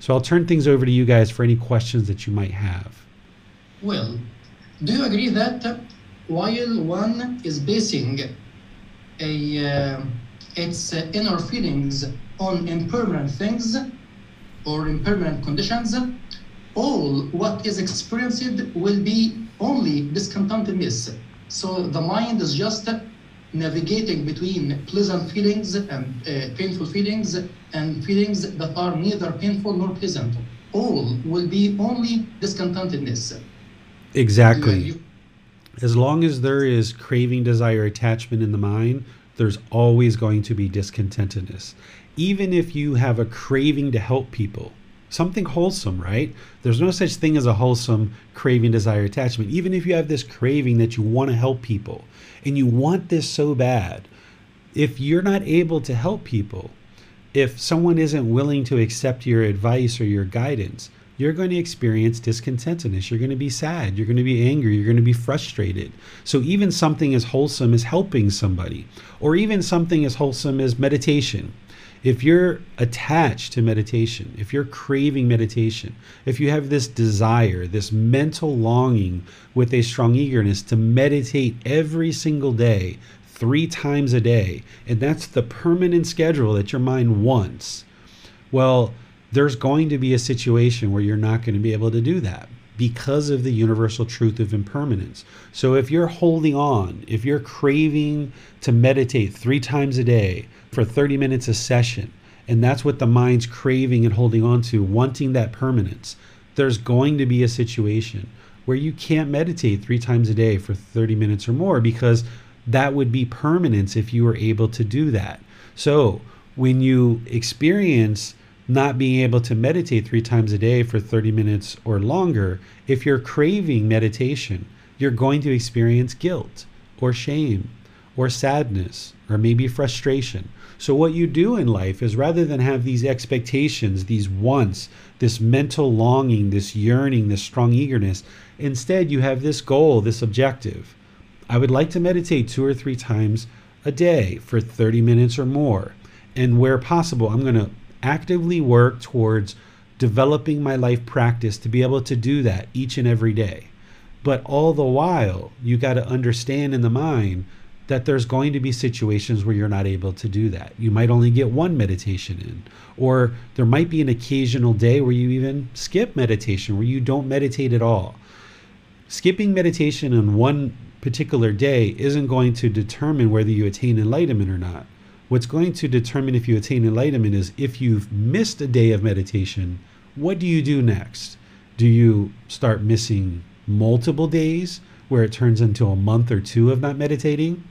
So I'll turn things over to you guys for any questions that you might have. Well, do you agree that while one is basing a, uh, its inner feelings on impermanent things or impermanent conditions, all what is experienced will be only discontentedness. So the mind is just navigating between pleasant feelings and uh, painful feelings and feelings that are neither painful nor pleasant. All will be only discontentedness. Exactly. You, you, as long as there is craving, desire, attachment in the mind, there's always going to be discontentedness. Even if you have a craving to help people, something wholesome, right? There's no such thing as a wholesome craving, desire, attachment. Even if you have this craving that you want to help people and you want this so bad, if you're not able to help people, if someone isn't willing to accept your advice or your guidance, you're going to experience discontentedness. You're going to be sad. You're going to be angry. You're going to be frustrated. So, even something as wholesome as helping somebody, or even something as wholesome as meditation, if you're attached to meditation, if you're craving meditation, if you have this desire, this mental longing with a strong eagerness to meditate every single day, three times a day, and that's the permanent schedule that your mind wants, well, there's going to be a situation where you're not going to be able to do that because of the universal truth of impermanence. So if you're holding on, if you're craving to meditate three times a day for 30 minutes a session, and that's what the mind's craving and holding on to, wanting that permanence, there's going to be a situation where you can't meditate three times a day for 30 minutes or more because that would be permanence if you were able to do that. So when you experience not being able to meditate three times a day for 30 minutes or longer, if you're craving meditation, you're going to experience guilt or shame or sadness or maybe frustration. So, what you do in life is rather than have these expectations, these wants, this mental longing, this yearning, this strong eagerness, instead you have this goal, this objective. I would like to meditate two or three times a day for 30 minutes or more. And where possible, I'm going to actively work towards developing my life practice to be able to do that each and every day. But all the while, you got to understand in the mind that there's going to be situations where you're not able to do that. You might only get one meditation in, or there might be an occasional day where you even skip meditation, where you don't meditate at all. Skipping meditation on one particular day isn't going to determine whether you attain enlightenment or not. What's going to determine if you attain enlightenment is if you've missed a day of meditation, what do you do next? Do you start missing multiple days where it turns into a month or two of not meditating?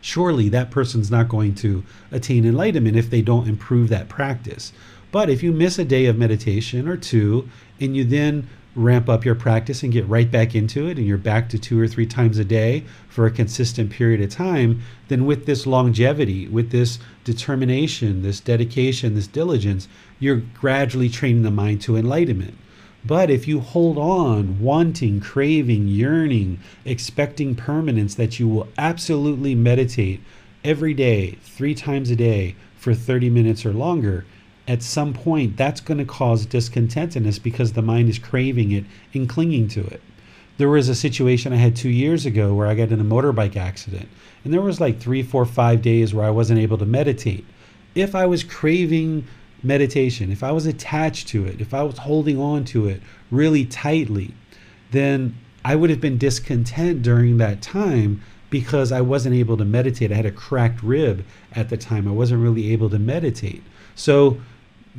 Surely that person's not going to attain enlightenment if they don't improve that practice. But if you miss a day of meditation or two and you then ramp up your practice and get right back into it and you're back to two or three times a day for a consistent period of time, then with this longevity, with this determination, this dedication, this diligence, you're gradually training the mind to enlightenment. But if you hold on, wanting, craving, yearning, expecting permanence, that you will absolutely meditate every day, three times a day, for 30 minutes or longer, at some point that's going to cause discontentedness because the mind is craving it and clinging to it. There was a situation I had two years ago where I got in a motorbike accident, and there was like three, four, five days where I wasn't able to meditate. If I was craving meditation, if I was attached to it, if I was holding on to it really tightly, then I would have been discontent during that time because I wasn't able to meditate. I had a cracked rib at the time. I wasn't really able to meditate. So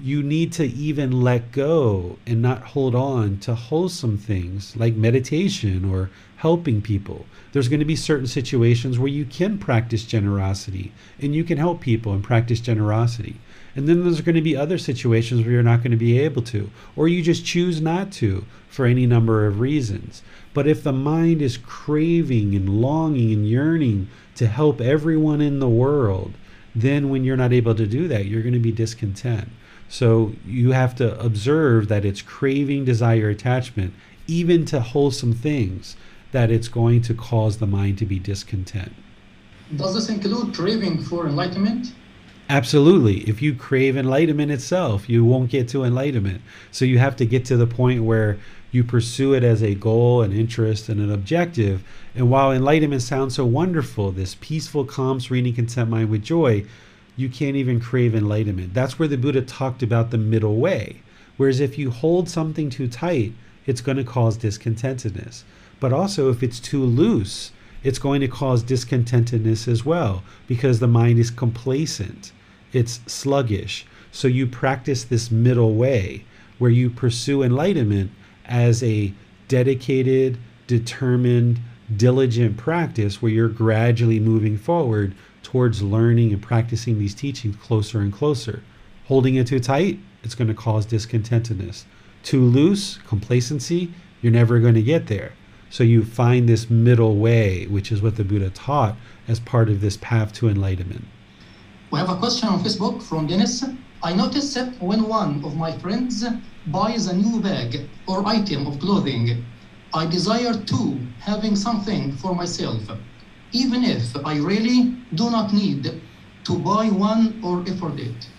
you need to even let go and not hold on to wholesome things like meditation or helping people. There's going to be certain situations where you can practice generosity and you can help people and practice generosity. And then there's going to be other situations where you're not going to be able to, or you just choose not to for any number of reasons. But if the mind is craving and longing and yearning to help everyone in the world, then when you're not able to do that, you're going to be discontent. So you have to observe that it's craving, desire, attachment, even to wholesome things, that it's going to cause the mind to be discontent. Does this include craving for enlightenment? Absolutely. If you crave enlightenment itself, you won't get to enlightenment. So you have to get to the point where you pursue it as a goal, an interest, and an objective. And while enlightenment sounds so wonderful, this peaceful, calm, serene, content mind with joy, you can't even crave enlightenment. That's where the Buddha talked about the middle way. Whereas if you hold something too tight, it's going to cause discontentedness. But also, if it's too loose, it's going to cause discontentedness as well because the mind is complacent it's sluggish. So you practice this middle way where you pursue enlightenment as a dedicated, determined, diligent practice where you're gradually moving forward towards learning and practicing these teachings closer and closer. Holding it too tight, it's going to cause discontentedness. Too loose, complacency, you're never going to get there. So you find this middle way, which is what the Buddha taught as part of this path to enlightenment. We have a question on Facebook from Dennis. I noticed that when one of my friends buys a new bag or item of clothing, I desire too having something for myself, even if I really do not need to buy one or afford it.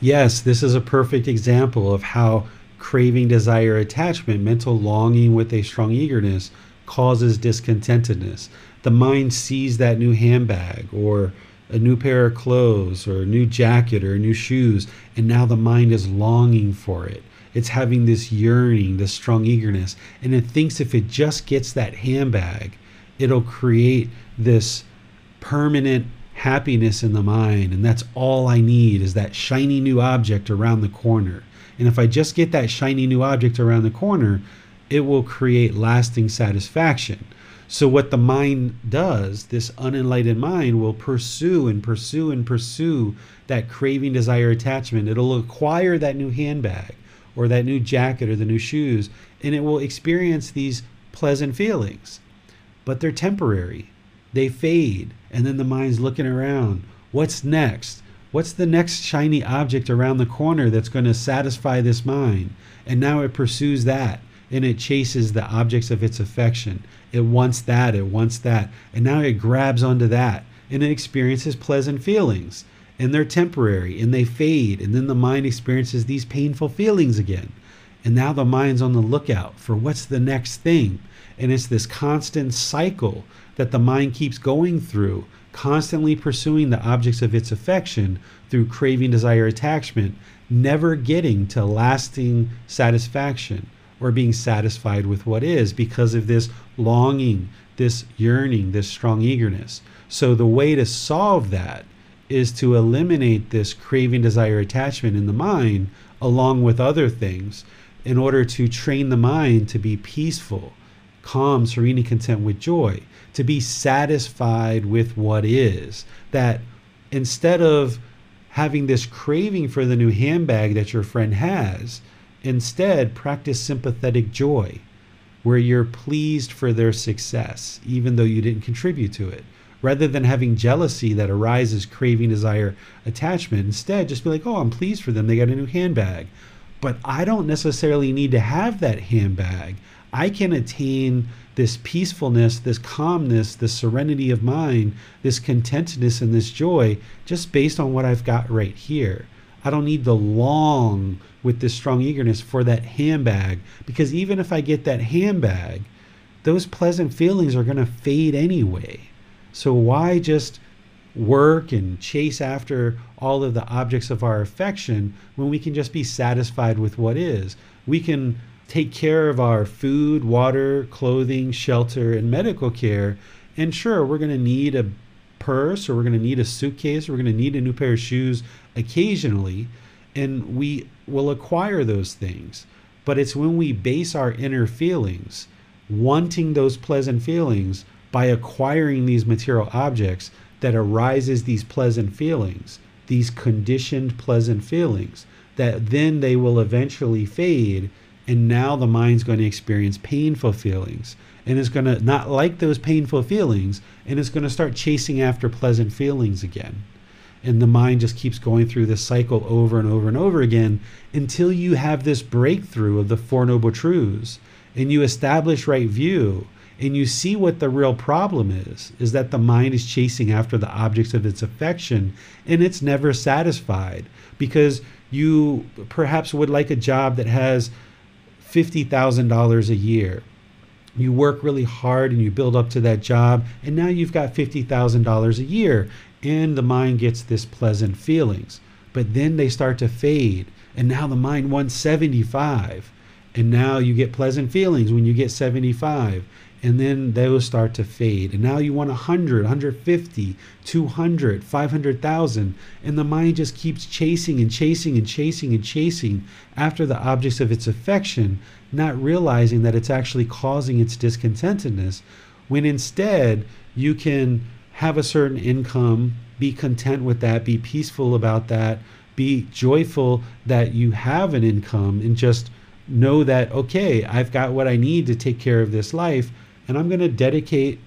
Yes, this is a perfect example of how craving, desire, attachment, mental longing with a strong eagerness causes discontentedness. The mind sees that new handbag or a new pair of clothes or a new jacket or new shoes, and now the mind is longing for it. It's having this yearning, this strong eagerness, and it thinks if it just gets that handbag, it'll create this permanent happiness in the mind. And that's all I need is that shiny new object around the corner. And if I just get that shiny new object around the corner, it will create lasting satisfaction. So, what the mind does, this unenlightened mind will pursue and pursue and pursue that craving, desire, attachment. It'll acquire that new handbag or that new jacket or the new shoes, and it will experience these pleasant feelings. But they're temporary, they fade, and then the mind's looking around. What's next? What's the next shiny object around the corner that's going to satisfy this mind? And now it pursues that and it chases the objects of its affection. It wants that, it wants that, and now it grabs onto that and it experiences pleasant feelings. And they're temporary and they fade, and then the mind experiences these painful feelings again. And now the mind's on the lookout for what's the next thing. And it's this constant cycle that the mind keeps going through, constantly pursuing the objects of its affection through craving, desire, attachment, never getting to lasting satisfaction or being satisfied with what is because of this longing, this yearning, this strong eagerness. So, the way to solve that is to eliminate this craving, desire, attachment in the mind, along with other things, in order to train the mind to be peaceful, calm, serene, and content with joy, to be satisfied with what is. That instead of having this craving for the new handbag that your friend has, Instead, practice sympathetic joy, where you're pleased for their success, even though you didn't contribute to it. Rather than having jealousy that arises, craving, desire, attachment, instead, just be like, oh, I'm pleased for them. They got a new handbag. But I don't necessarily need to have that handbag. I can attain this peacefulness, this calmness, this serenity of mind, this contentedness, and this joy just based on what I've got right here. I don't need the long with this strong eagerness for that handbag because even if I get that handbag, those pleasant feelings are going to fade anyway. So why just work and chase after all of the objects of our affection when we can just be satisfied with what is? We can take care of our food, water, clothing, shelter, and medical care. And sure, we're going to need a purse or we're going to need a suitcase or we're going to need a new pair of shoes occasionally and we will acquire those things. But it's when we base our inner feelings, wanting those pleasant feelings by acquiring these material objects, that arises these pleasant feelings, these conditioned pleasant feelings, that then they will eventually fade. And now the mind's going to experience painful feelings and it's going to not like those painful feelings and it's going to start chasing after pleasant feelings again and the mind just keeps going through this cycle over and over and over again until you have this breakthrough of the Four Noble Truths and you establish right view and you see what the real problem is is that the mind is chasing after the objects of its affection and it's never satisfied because you perhaps would like a job that has $50,000 a year. You work really hard and you build up to that job and now you've got $50,000 a year and the mind gets this pleasant feelings. But then they start to fade, and now the mind wants 75. And now you get pleasant feelings when you get 75. And then those start to fade. And now you want 100, 150, 200, 500,000. And the mind just keeps chasing and chasing and chasing and chasing after the objects of its affection, not realizing that it's actually causing its discontentedness. When instead you can have a certain income, be content with that, be peaceful about that, be joyful that you have an income, and just know that, okay, I've got what I need to take care of this life, and I'm going to dedicate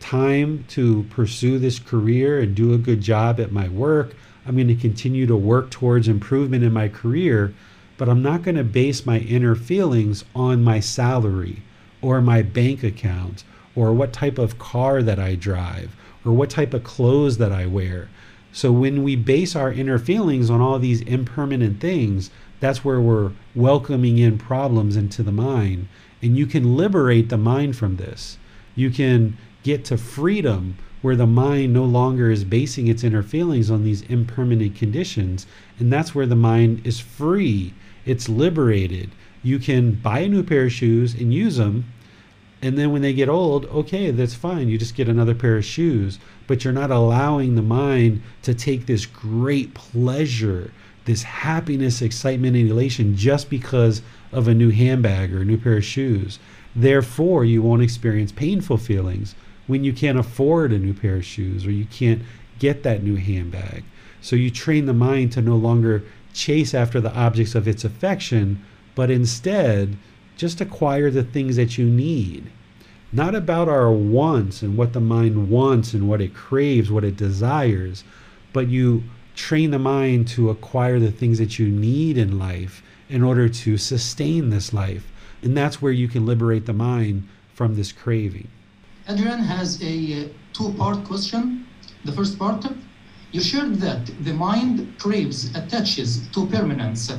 time to pursue this career and do a good job at my work. I'm going to continue to work towards improvement in my career, but I'm not going to base my inner feelings on my salary or my bank account or what type of car that I drive or what type of clothes that I wear. So when we base our inner feelings on all these impermanent things, that's where we're welcoming in problems into the mind. And you can liberate the mind from this. You can get to freedom where the mind no longer is basing its inner feelings on these impermanent conditions. And that's where the mind is free, it's liberated. You can buy a new pair of shoes and use them and then when they get old, okay, that's fine. You just get another pair of shoes. But you're not allowing the mind to take this great pleasure, this happiness, excitement, and elation just because of a new handbag or a new pair of shoes. Therefore, you won't experience painful feelings when you can't afford a new pair of shoes or you can't get that new handbag. So you train the mind to no longer chase after the objects of its affection, but instead just acquire the things that you need. Not about our wants and what the mind wants and what it craves, what it desires, but you train the mind to acquire the things that you need in life in order to sustain this life. And that's where you can liberate the mind from this craving. Adrian has a uh, two part question. The first part you shared that the mind craves, attaches to permanence.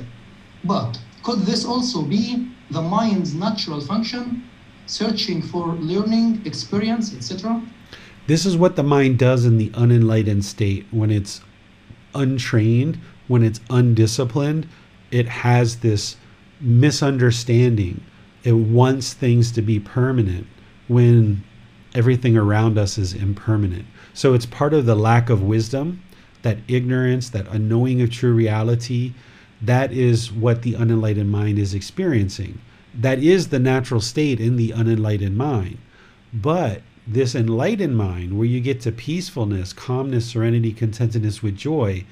But could this also be the mind's natural function, searching for learning, experience, etc. This is what the mind does in the unenlightened state when it's untrained, when it's undisciplined. It has this misunderstanding. It wants things to be permanent when everything around us is impermanent. So it's part of the lack of wisdom, that ignorance, that unknowing of true reality, that is what the unenlightened mind is experiencing. That is the natural state in the unenlightened mind. But this enlightened mind, where you get to peacefulness, calmness, serenity, contentedness with joy,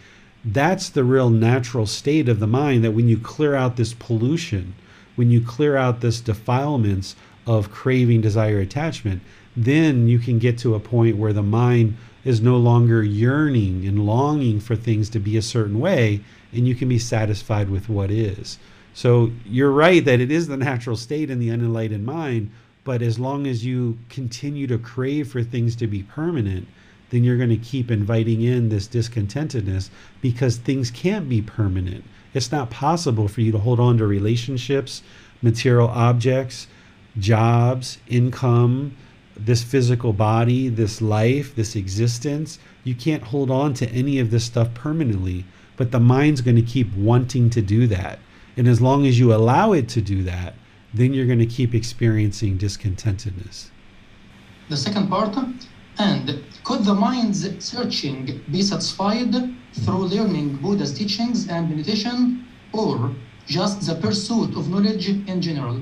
that's the real natural state of the mind. That when you clear out this pollution, when you clear out this defilements of craving, desire, attachment, then you can get to a point where the mind is no longer yearning and longing for things to be a certain way, and you can be satisfied with what is. So you're right that it is the natural state in the unenlightened mind, but as long as you continue to crave for things to be permanent, then you're going to keep inviting in this discontentedness because things can't be permanent. It's not possible for you to hold on to relationships, material objects, jobs, income, this physical body, this life, this existence. You can't hold on to any of this stuff permanently, but the mind's going to keep wanting to do that. And as long as you allow it to do that, then you're going to keep experiencing discontentedness. The second part, and could the mind's searching be satisfied through learning Buddha's teachings and meditation, or just the pursuit of knowledge in general?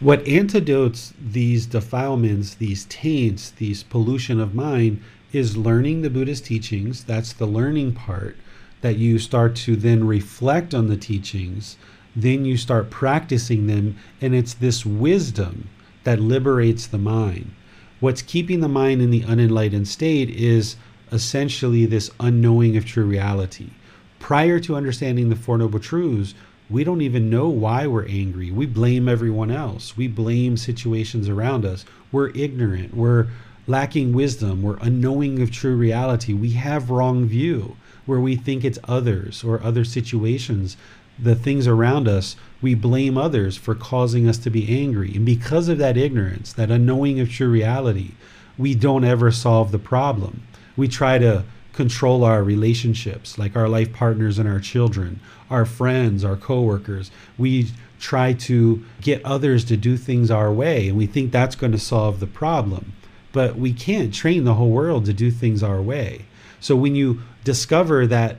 What antidotes these defilements, these taints, these pollution of mind is learning the Buddhist teachings. That's the learning part that you start to then reflect on the teachings. Then you start practicing them, and it's this wisdom that liberates the mind. What's keeping the mind in the unenlightened state is essentially this unknowing of true reality. Prior to understanding the Four Noble Truths, we don't even know why we're angry. We blame everyone else. We blame situations around us. We're ignorant. We're lacking wisdom. We're unknowing of true reality. We have wrong view where we think it's others or other situations, the things around us. We blame others for causing us to be angry. And because of that ignorance, that unknowing of true reality, we don't ever solve the problem. We try to control our relationships, like our life partners and our children, our friends, our coworkers. We try to get others to do things our way, and we think that's going to solve the problem. But we can't train the whole world to do things our way. So when you discover that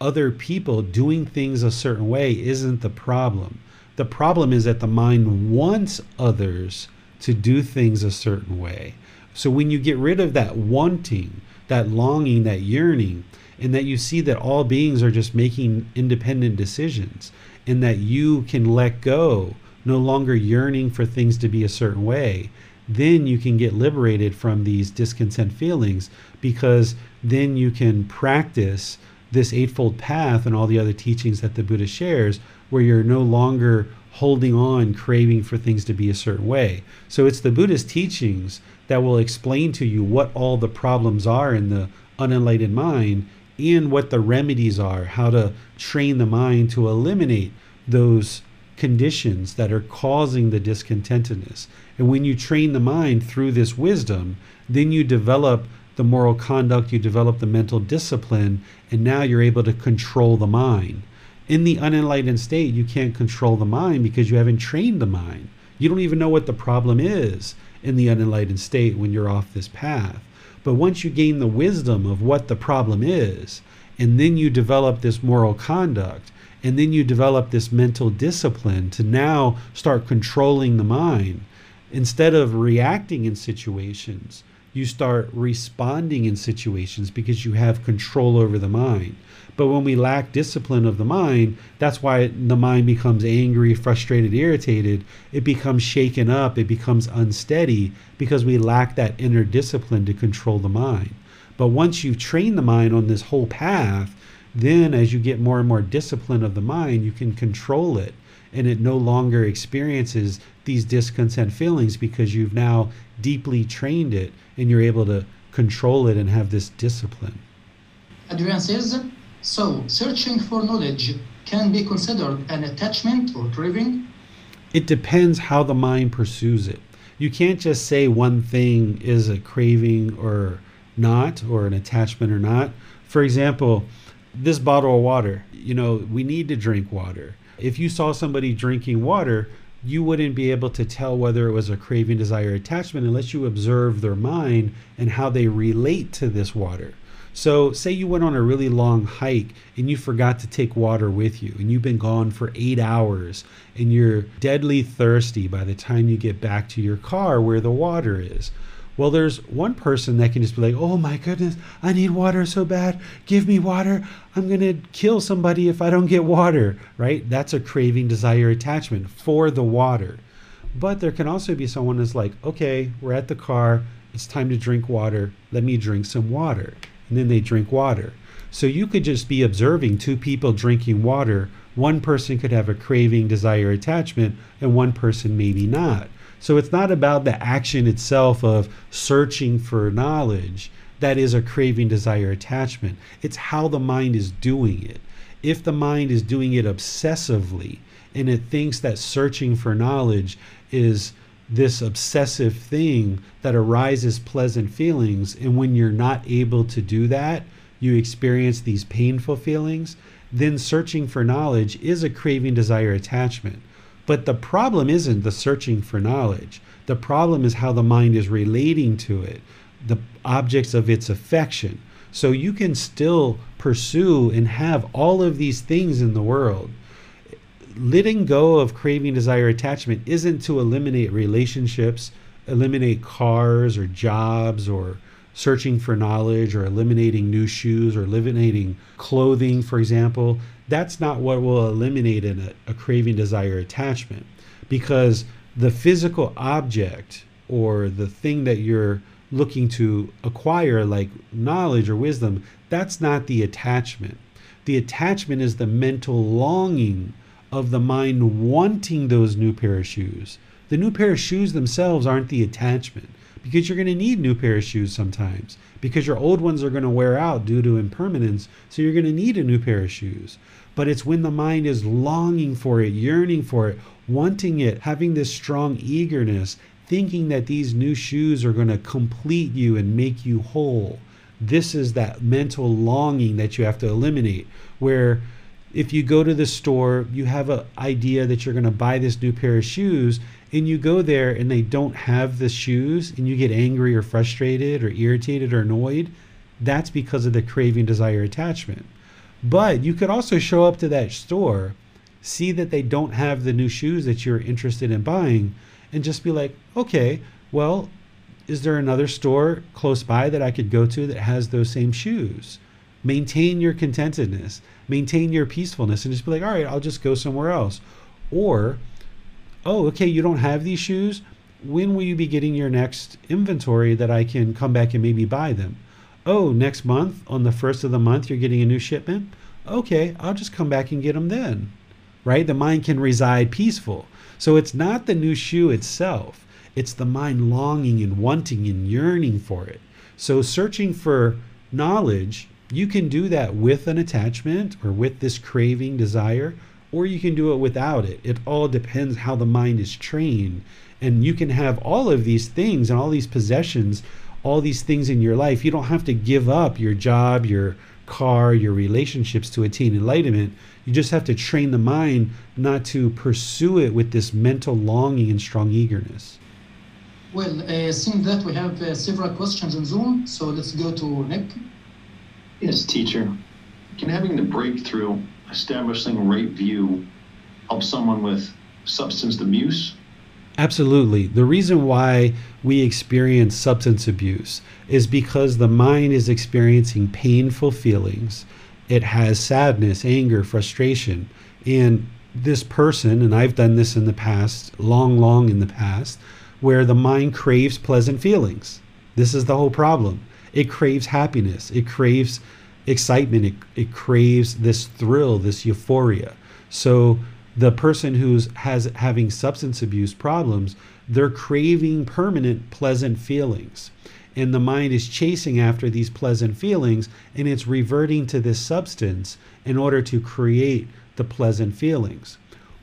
other people doing things a certain way isn't the problem, the problem is that the mind wants others to do things a certain way. So when you get rid of that wanting, that longing, that yearning, and that you see that all beings are just making independent decisions and that you can let go, no longer yearning for things to be a certain way, then you can get liberated from these discontent feelings because then you can practice this Eightfold Path and all the other teachings that the Buddha shares, where you're no longer holding on, craving for things to be a certain way. So it's the Buddha's teachings that will explain to you what all the problems are in the unenlightened mind and what the remedies are, how to train the mind to eliminate those conditions that are causing the discontentedness. And when you train the mind through this wisdom, then you develop the moral conduct, you develop the mental discipline, and now you're able to control the mind. In the unenlightened state, you can't control the mind because you haven't trained the mind. You don't even know what the problem is in the unenlightened state when you're off this path. But once you gain the wisdom of what the problem is, and then you develop this moral conduct, and then you develop this mental discipline to now start controlling the mind, instead of reacting in situations, you start responding in situations because you have control over the mind. But when we lack discipline of the mind, that's why the mind becomes angry, frustrated, irritated. It becomes shaken up, it becomes unsteady because we lack that inner discipline to control the mind. But once you've trained the mind on this whole path, then as you get more and more discipline of the mind, you can control it and it no longer experiences these discontent feelings because you've now deeply trained it and you're able to control it and have this discipline. Adrian says, so searching for knowledge can be considered an attachment or craving? It depends how the mind pursues it. You can't just say one thing is a craving or not, or an attachment or not. For example, this bottle of water, you know, we need to drink water. If you saw somebody drinking water, you wouldn't be able to tell whether it was a craving, desire, attachment unless you observe their mind and how they relate to this water. So, say you went on a really long hike and you forgot to take water with you, and you've been gone for eight hours, and you're deadly thirsty by the time you get back to your car where the water is. Well, there's one person that can just be like, oh my goodness, I need water so bad. Give me water. I'm going to kill somebody if I don't get water, right? That's a craving, desire, attachment for the water. But there can also be someone that's like, okay, we're at the car. It's time to drink water. Let me drink some water. And then they drink water. So you could just be observing two people drinking water. One person could have a craving, desire, attachment, and one person maybe not. So it's not about the action itself of searching for knowledge that is a craving, desire, attachment. It's how the mind is doing it. If the mind is doing it obsessively and it thinks that searching for knowledge is this obsessive thing that arises pleasant feelings, and when you're not able to do that, you experience these painful feelings, then searching for knowledge is a craving, desire, attachment. But the problem isn't the searching for knowledge. The problem is how the mind is relating to it, the objects of its affection. So you can still pursue and have all of these things in the world. Letting go of craving, desire, attachment isn't to eliminate relationships, eliminate cars or jobs or searching for knowledge or eliminating new shoes or eliminating clothing, for example. That's not what will eliminate a, a craving, desire, attachment because the physical object or the thing that you're looking to acquire, like knowledge or wisdom, that's not the attachment. The attachment is the mental longing of the mind wanting those new pair of shoes. The new pair of shoes themselves aren't the attachment because you're going to need new pair of shoes sometimes because your old ones are going to wear out due to impermanence. So you're going to need a new pair of shoes. But it's when the mind is longing for it, yearning for it, wanting it, having this strong eagerness, thinking that these new shoes are going to complete you and make you whole. This is that mental longing that you have to eliminate. Where if you go to the store, you have an idea that you're going to buy this new pair of shoes, and you go there and they don't have the shoes, and you get angry or frustrated or irritated or annoyed, that's because of the craving, desire, attachment. But you could also show up to that store, see that they don't have the new shoes that you're interested in buying, and just be like, okay, well, is there another store close by that I could go to that has those same shoes? Maintain your contentedness, maintain your peacefulness, and just be like, all right, I'll just go somewhere else. Or, oh, okay, you don't have these shoes. When will you be getting your next inventory that I can come back and maybe buy them? Oh, next month, on the first of the month, you're getting a new shipment? Okay, I'll just come back and get them then. Right? The mind can reside peaceful. So it's not the new shoe itself, it's the mind longing and wanting and yearning for it. So searching for knowledge, you can do that with an attachment or with this craving, desire, or you can do it without it. It all depends how the mind is trained. And you can have all of these things and all these possessions, all these things in your life. You don't have to give up your job, your car, your relationships to attain enlightenment. You just have to train the mind not to pursue it with this mental longing and strong eagerness. Well, uh, seeing that we have uh, several questions on Zoom, so let's go to Nick. Yes, teacher. Can having the breakthrough, establishing right view, help someone with substance abuse? Absolutely. The reason why we experience substance abuse is because the mind is experiencing painful feelings. It has sadness, anger, frustration. And this person, and I've done this in the past, long, long in the past, where the mind craves pleasant feelings. This is the whole problem. It craves happiness, it craves excitement, it, it craves this thrill, this euphoria. So the person who's has having substance abuse problems, they're craving permanent pleasant feelings. And the mind is chasing after these pleasant feelings and it's reverting to this substance in order to create the pleasant feelings.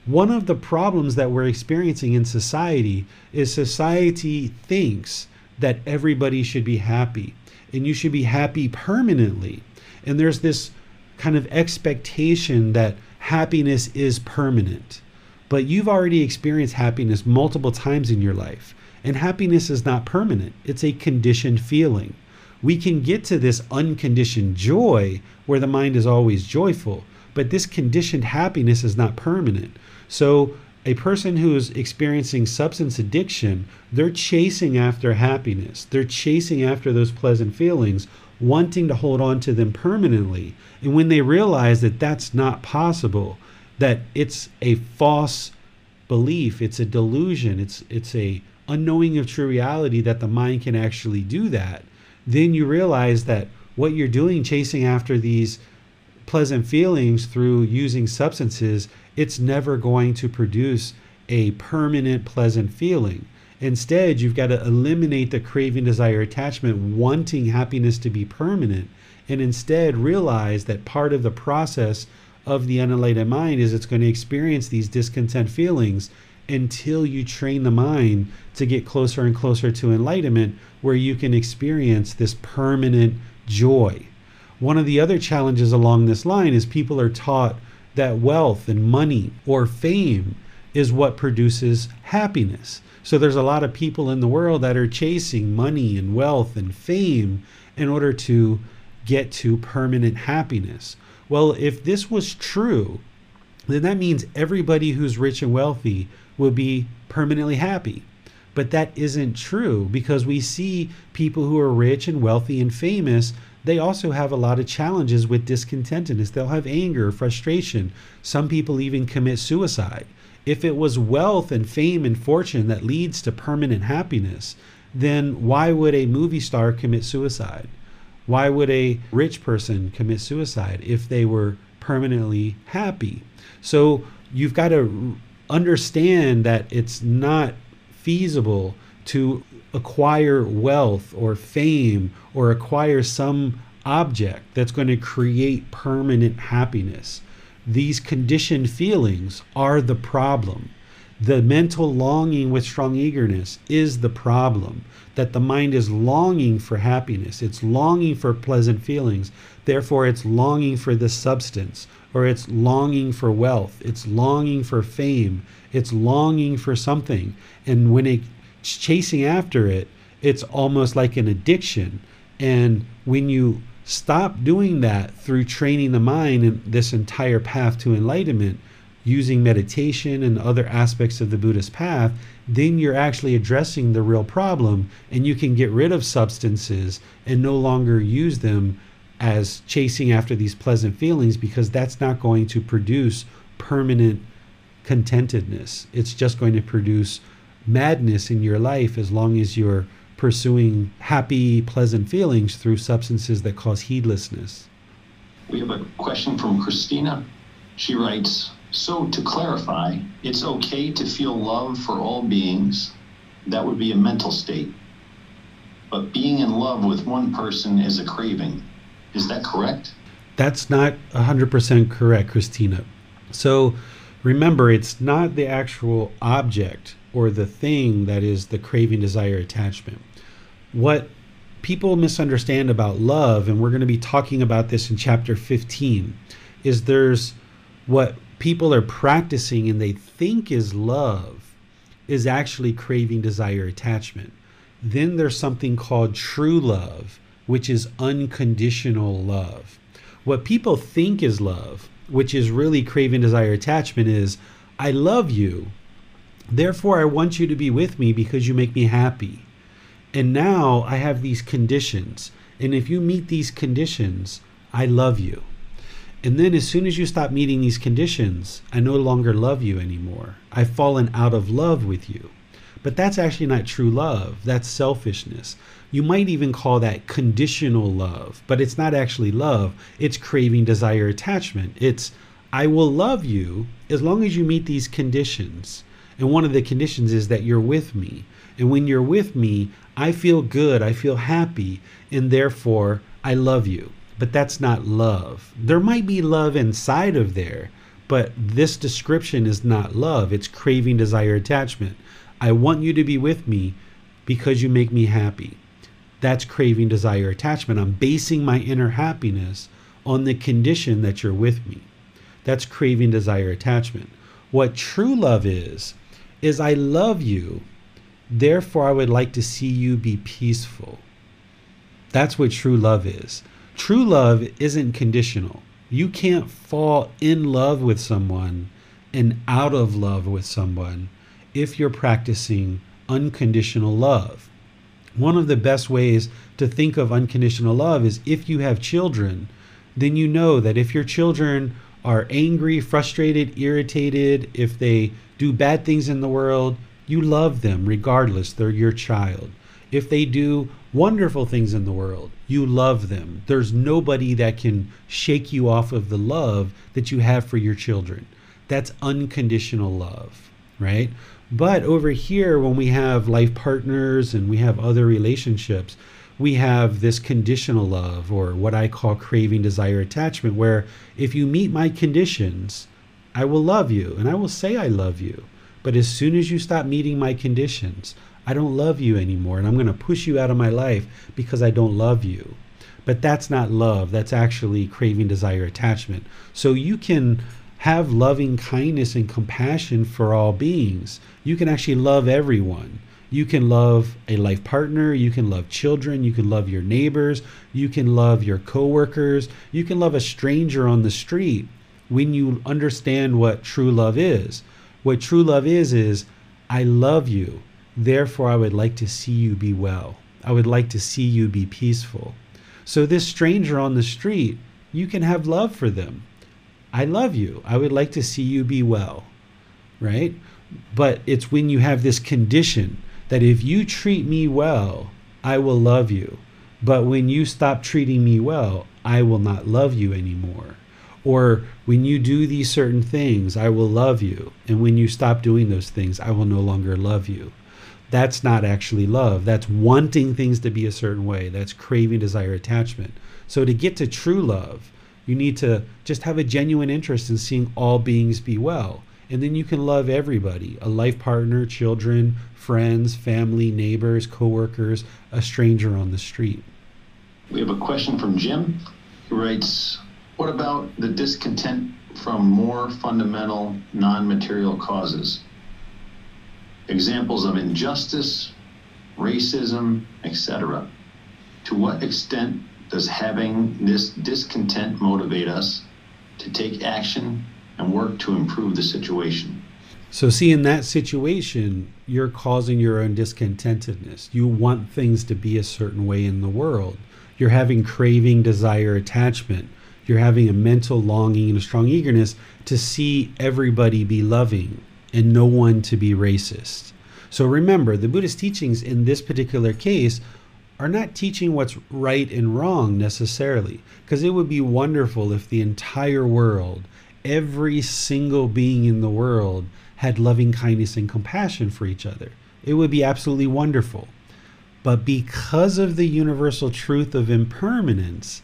One of the problems that we're experiencing in society is society thinks that everybody should be happy and you should be happy permanently. And there's this kind of expectation that happiness is permanent. But you've already experienced happiness multiple times in your life. And happiness is not permanent, it's a conditioned feeling. We can get to this unconditioned joy where the mind is always joyful, but this conditioned happiness is not permanent. So, a person who is experiencing substance addiction, they're chasing after happiness. They're chasing after those pleasant feelings, wanting to hold on to them permanently. And when they realize that that's not possible, that it's a false belief, it's a delusion, it's it's a unknowing of true reality that the mind can actually do that, then you realize that what you're doing chasing after these pleasant feelings through using substances, it's never going to produce a permanent pleasant feeling. Instead, you've got to eliminate the craving, desire, attachment, wanting happiness to be permanent, and instead realize that part of the process of the unenlightened mind is it's going to experience these discontent feelings until you train the mind to get closer and closer to enlightenment, where you can experience this permanent joy. One of the other challenges along this line is people are taught that wealth and money or fame is what produces happiness. So there's a lot of people in the world that are chasing money and wealth and fame in order to get to permanent happiness. Well, if this was true, then that means everybody who's rich and wealthy will be permanently happy. But that isn't true because we see people who are rich and wealthy and famous, they also have a lot of challenges with discontentedness. They'll have anger, frustration. Some people even commit suicide. If it was wealth and fame and fortune that leads to permanent happiness, then why would a movie star commit suicide? Why would a rich person commit suicide if they were permanently happy? So you've got to understand that it's not feasible to acquire wealth or fame or acquire some object that's going to create permanent happiness. These conditioned feelings are the problem. The mental longing with strong eagerness is the problem. That the mind is longing for happiness, it's longing for pleasant feelings, therefore, it's longing for this substance, or it's longing for wealth, it's longing for fame, it's longing for something. And when it's chasing after it, it's almost like an addiction. And when you stop doing that through training the mind in this entire path to enlightenment, using meditation and other aspects of the Buddhist path, then you're actually addressing the real problem and you can get rid of substances and no longer use them as chasing after these pleasant feelings because that's not going to produce permanent contentedness. It's just going to produce madness in your life as long as you're pursuing happy, pleasant feelings through substances that cause heedlessness. We have a question from Christina. She writes So, to clarify, it's okay to feel love for all beings. That would be a mental state. But being in love with one person is a craving. Is that correct? That's not 100% correct, Christina. So, remember, it's not the actual object or the thing that is the craving, desire, attachment what people misunderstand about love, and we're going to be talking about this in chapter 15, is there's what people are practicing and they think is love is actually craving, desire, attachment. Then there's something called true love, which is unconditional love. What people think is love, which is really craving, desire, attachment, is I love you. Therefore, I want you to be with me because you make me happy. And now I have these conditions. And if you meet these conditions, I love you. And then as soon as you stop meeting these conditions, I no longer love you anymore. I've fallen out of love with you. But that's actually not true love. That's selfishness. You might even call that conditional love, but it's not actually love. It's craving, desire, attachment. It's, I will love you as long as you meet these conditions. And one of the conditions is that you're with me. And when you're with me, I feel good, I feel happy, and therefore I love you. But that's not love. There might be love inside of there, but this description is not love. It's craving, desire, attachment. I want you to be with me because you make me happy. That's craving, desire, attachment. I'm basing my inner happiness on the condition that you're with me. That's craving, desire, attachment. What true love is, is I love you Therefore, I would like to see you be peaceful. That's what true love is. True love isn't conditional. You can't fall in love with someone and out of love with someone if you're practicing unconditional love. One of the best ways to think of unconditional love is if you have children, then you know that if your children are angry, frustrated, irritated, if they do bad things in the world, you love them regardless, they're your child. If they do wonderful things in the world, you love them. There's nobody that can shake you off of the love that you have for your children. That's unconditional love, right? But over here, when we have life partners and we have other relationships, we have this conditional love, or what I call craving, desire, attachment, where if you meet my conditions, I will love you and I will say I love you. But as soon as you stop meeting my conditions, I don't love you anymore and I'm going to push you out of my life because I don't love you. But that's not love. That's actually craving, desire, attachment. So you can have loving kindness and compassion for all beings. You can actually love everyone. You can love a life partner, you can love children, you can love your neighbors, you can love your coworkers, you can love a stranger on the street when you understand what true love is. What true love is is I love you, therefore I would like to see you be well. I would like to see you be peaceful. So this stranger on the street, you can have love for them. I love you. I would like to see you be well. Right? But it's when you have this condition that if you treat me well, I will love you. But when you stop treating me well, I will not love you anymore. Or when you do these certain things, I will love you. And when you stop doing those things, I will no longer love you. That's not actually love. That's wanting things to be a certain way. That's craving, desire, attachment. So to get to true love, you need to just have a genuine interest in seeing all beings be well. And then you can love everybody a life partner, children, friends, family, neighbors, coworkers, a stranger on the street. We have a question from Jim He writes What about the discontent from more fundamental, non material causes? Examples of injustice, racism, etc. To what extent does having this discontent motivate us to take action and work to improve the situation. So, see, in that situation, you're causing your own discontentedness. You want things to be a certain way in the world. You're having craving, desire, attachment. You're having a mental longing and a strong eagerness to see everybody be loving and no one to be racist. So, remember, the Buddhist teachings in this particular case are not teaching what's right and wrong necessarily, because it would be wonderful if the entire world every single being in the world had loving kindness and compassion for each other. It would be absolutely wonderful. But because of the universal truth of impermanence,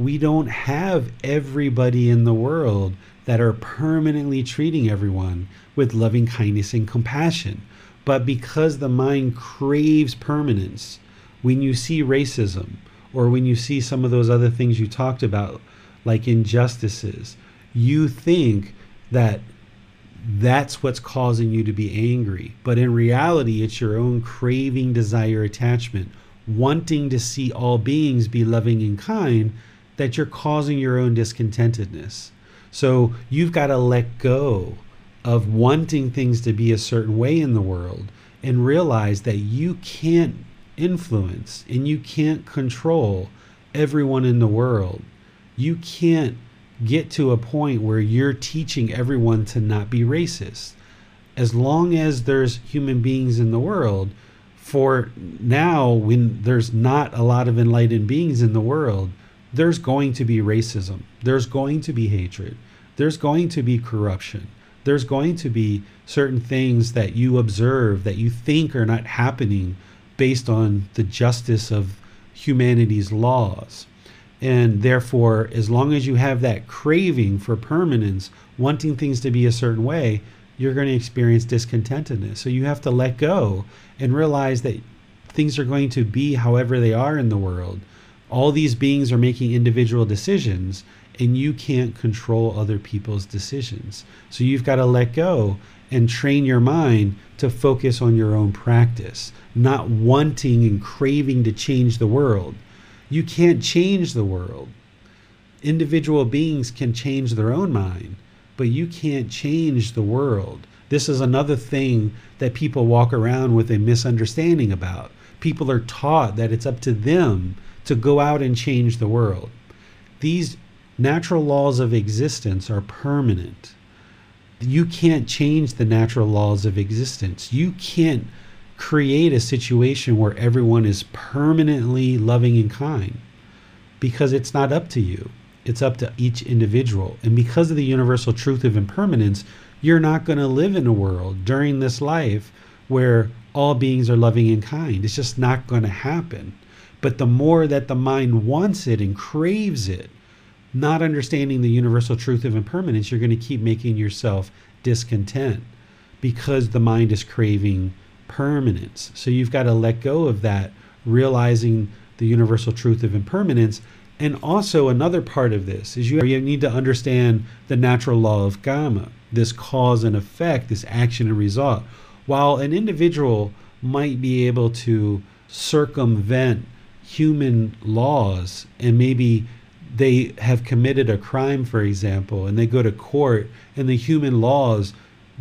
we don't have everybody in the world that are permanently treating everyone with loving kindness and compassion. But because the mind craves permanence, when you see racism or when you see some of those other things you talked about, like injustices you think that that's what's causing you to be angry. But in reality, it's your own craving, desire, attachment, wanting to see all beings be loving and kind that you're causing your own discontentedness. So you've got to let go of wanting things to be a certain way in the world and realize that you can't influence and you can't control everyone in the world. You can't get to a point where you're teaching everyone to not be racist. As long as there's human beings in the world, for now, when there's not a lot of enlightened beings in the world, there's going to be racism, there's going to be hatred, there's going to be corruption, there's going to be certain things that you observe that you think are not happening based on the justice of humanity's laws. And therefore, as long as you have that craving for permanence, wanting things to be a certain way, you're going to experience discontentedness. So you have to let go and realize that things are going to be however they are in the world. All these beings are making individual decisions, and you can't control other people's decisions. So you've got to let go and train your mind to focus on your own practice, not wanting and craving to change the world. You can't change the world. Individual beings can change their own mind, but you can't change the world. This is another thing that people walk around with a misunderstanding about. People are taught that it's up to them to go out and change the world. These natural laws of existence are permanent. You can't change the natural laws of existence. You can't create a situation where everyone is permanently loving and kind because it's not up to you. It's up to each individual. And because of the universal truth of impermanence, you're not going to live in a world during this life where all beings are loving and kind. It's just not going to happen. But the more that the mind wants it and craves it, not understanding the universal truth of impermanence, you're going to keep making yourself discontent because the mind is craving permanence. So you've got to let go of that, realizing the universal truth of impermanence. And also, another part of this is you, need to understand the natural law of karma, this cause and effect, this action and result. While an individual might be able to circumvent human laws and maybe they have committed a crime, for example, and they go to court and the human laws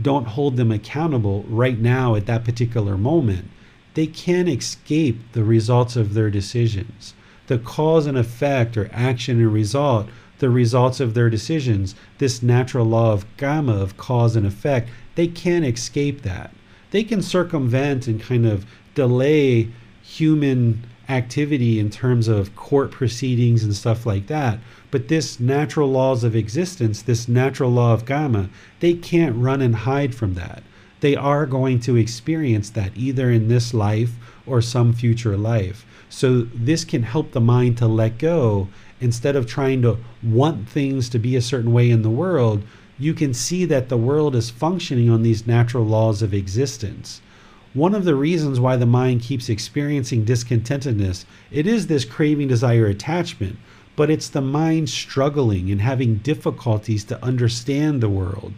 don't hold them accountable right now at that particular moment, they can't escape the results of their decisions. The cause and effect or action and result, the results of their decisions, this natural law of karma, of cause and effect, they can't escape that. They can circumvent and kind of delay human activity in terms of court proceedings and stuff like that. But this natural laws of existence, this natural law of karma, they can't run and hide from that. They are going to experience that either in this life or some future life. So this can help the mind to let go instead of trying to want things to be a certain way in the world. You can see that the world is functioning on these natural laws of existence one of the reasons why the mind keeps experiencing discontentedness it is this craving desire attachment but it's the mind struggling and having difficulties to understand the world.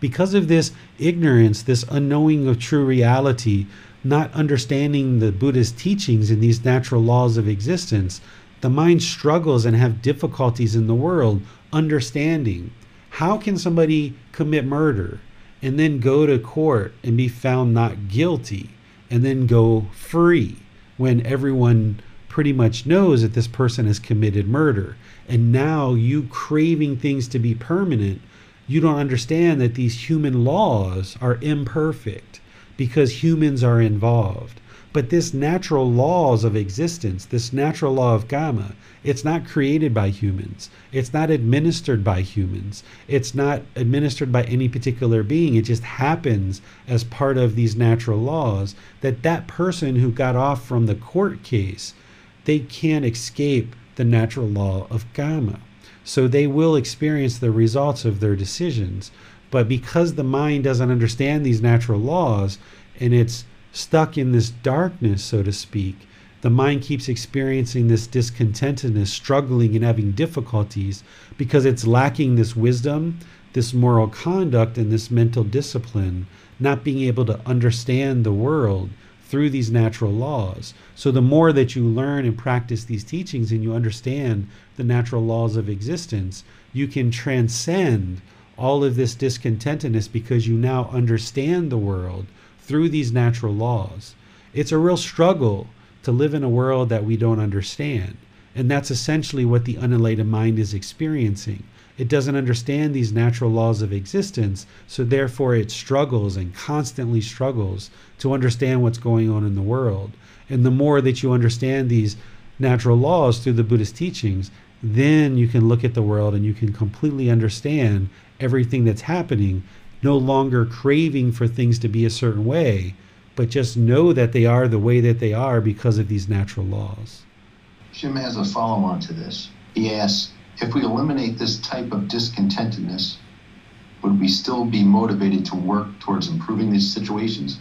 Because of this ignorance this unknowing of true reality not understanding the buddha's teachings and these natural laws of existence the mind struggles and have difficulties in the world understanding. How can somebody commit murder and then go to court and be found not guilty and then go free when everyone pretty much knows that this person has committed murder. And now you craving things to be permanent, you don't understand that these human laws are imperfect because humans are involved. But this natural laws of existence, this natural law of karma, it's not created by humans. It's not administered by humans. It's not administered by any particular being. It just happens as part of these natural laws that that person who got off from the court case, they can't escape the natural law of karma. So they will experience the results of their decisions. But because the mind doesn't understand these natural laws and it's stuck in this darkness, so to speak, the mind keeps experiencing this discontentedness, struggling and having difficulties because it's lacking this wisdom, this moral conduct, and this mental discipline, not being able to understand the world through these natural laws. So, the more that you learn and practice these teachings and you understand the natural laws of existence, you can transcend all of this discontentedness because you now understand the world through these natural laws. It's a real struggle to live in a world that we don't understand. And that's essentially what the unenlightened mind is experiencing. It doesn't understand these natural laws of existence, so therefore it struggles and constantly struggles to understand what's going on in the world. And the more that you understand these natural laws through the Buddhist teachings, then you can look at the world and you can completely understand everything that's happening no longer craving for things to be a certain way, but just know that they are the way that they are because of these natural laws. Jim has a follow on to this. He asks if we eliminate this type of discontentedness, would we still be motivated to work towards improving these situations?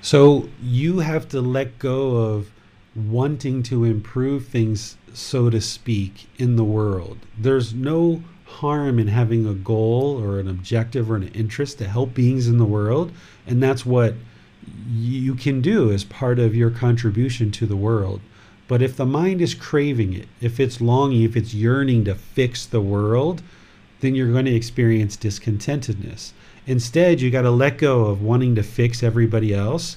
So you have to let go of wanting to improve things, so to speak, in the world. There's no harm in having a goal or an objective or an interest to help beings in the world. And that's what you can do as part of your contribution to the world. But if the mind is craving it, if it's longing, if it's yearning to fix the world, then you're going to experience discontentedness. Instead, you got to let go of wanting to fix everybody else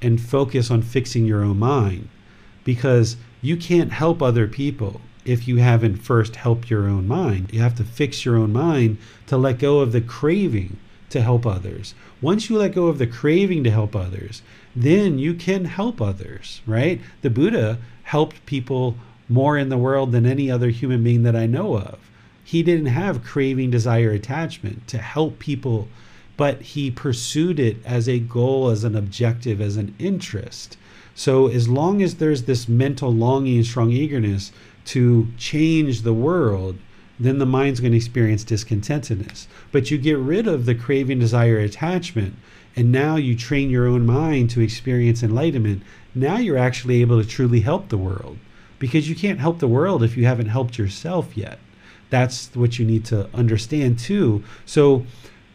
and focus on fixing your own mind because you can't help other people if you haven't first helped your own mind. You have to fix your own mind to let go of the craving to help others. Once you let go of the craving to help others, then you can help others, right? The Buddha helped people more in the world than any other human being that I know of. He didn't have craving, desire, attachment to help people, but he pursued it as a goal, as an objective, as an interest. So, as long as there's this mental longing and strong eagerness to change the world, then the mind's going to experience discontentedness. But you get rid of the craving, desire, attachment, and now you train your own mind to experience enlightenment. Now you're actually able to truly help the world because you can't help the world if you haven't helped yourself yet. That's what you need to understand too. So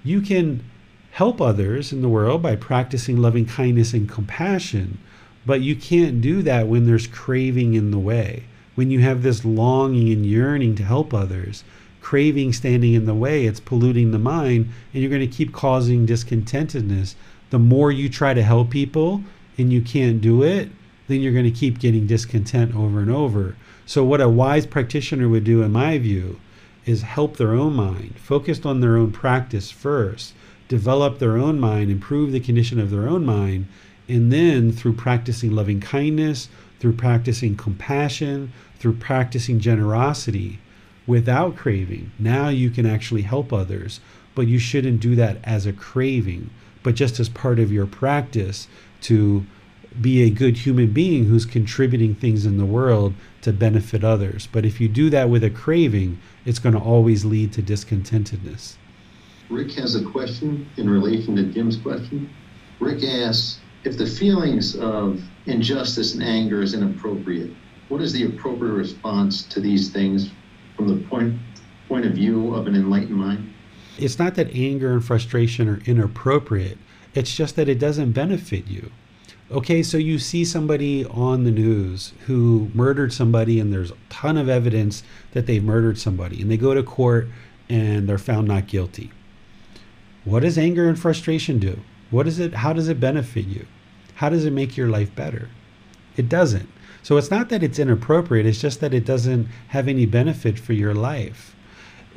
you can help others in the world by practicing loving kindness and compassion, but you can't do that when there's craving in the way. When you have this longing and yearning to help others, craving standing in the way, it's polluting the mind, and you're going to keep causing discontentedness. The more you try to help people and you can't do it, then you're going to keep getting discontent over and over. So, what a wise practitioner would do, in my view, is help their own mind, focused on their own practice first, develop their own mind, improve the condition of their own mind, and then through practicing loving kindness, through practicing compassion, through practicing generosity without craving, now you can actually help others. But you shouldn't do that as a craving, but just as part of your practice to be a good human being who's contributing things in the world to benefit others. But if you do that with a craving, it's going to always lead to discontentedness. Rick has a question in relation to Jim's question. Rick asks if the feelings of injustice and anger is inappropriate, what is the appropriate response to these things from the point point of view of an enlightened mind? It's not that anger and frustration are inappropriate. It's just that it doesn't benefit you. Okay, so you see somebody on the news who murdered somebody, and there's a ton of evidence that they've murdered somebody, and they go to court and they're found not guilty. What does anger and frustration do? What is it? How does it benefit you? How does it make your life better? It doesn't. So it's not that it's inappropriate, it's just that it doesn't have any benefit for your life.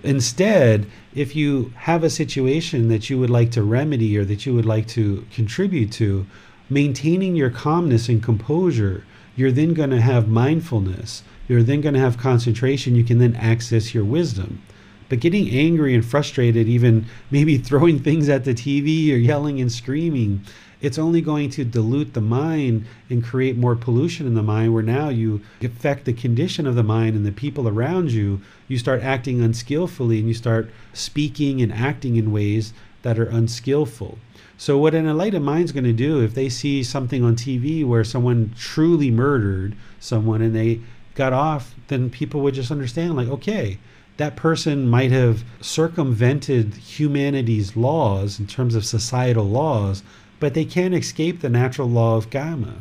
Instead, if you have a situation that you would like to remedy or that you would like to contribute to, maintaining your calmness and composure, you're then going to have mindfulness. You're then going to have concentration. You can then access your wisdom. But getting angry and frustrated, even maybe throwing things at the TV or yelling and screaming, it's only going to dilute the mind and create more pollution in the mind where now you affect the condition of the mind and the people around you. You start acting unskillfully and you start speaking and acting in ways that are unskillful. So, what an enlightened mind's going to do if they see something on TV where someone truly murdered someone and they got off, then people would just understand, like, okay, that person might have circumvented humanity's laws in terms of societal laws, but they can't escape the natural law of karma.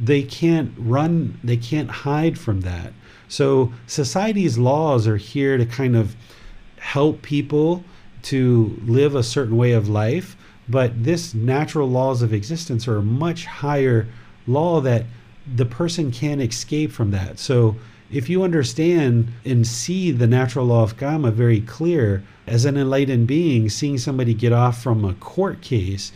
They can't run, they can't hide from that. So, society's laws are here to kind of help people to live a certain way of life but this natural laws of existence are a much higher law that the person can't escape from that. So if you understand and see the natural law of karma very clear, as an enlightened being, seeing somebody get off from a court case,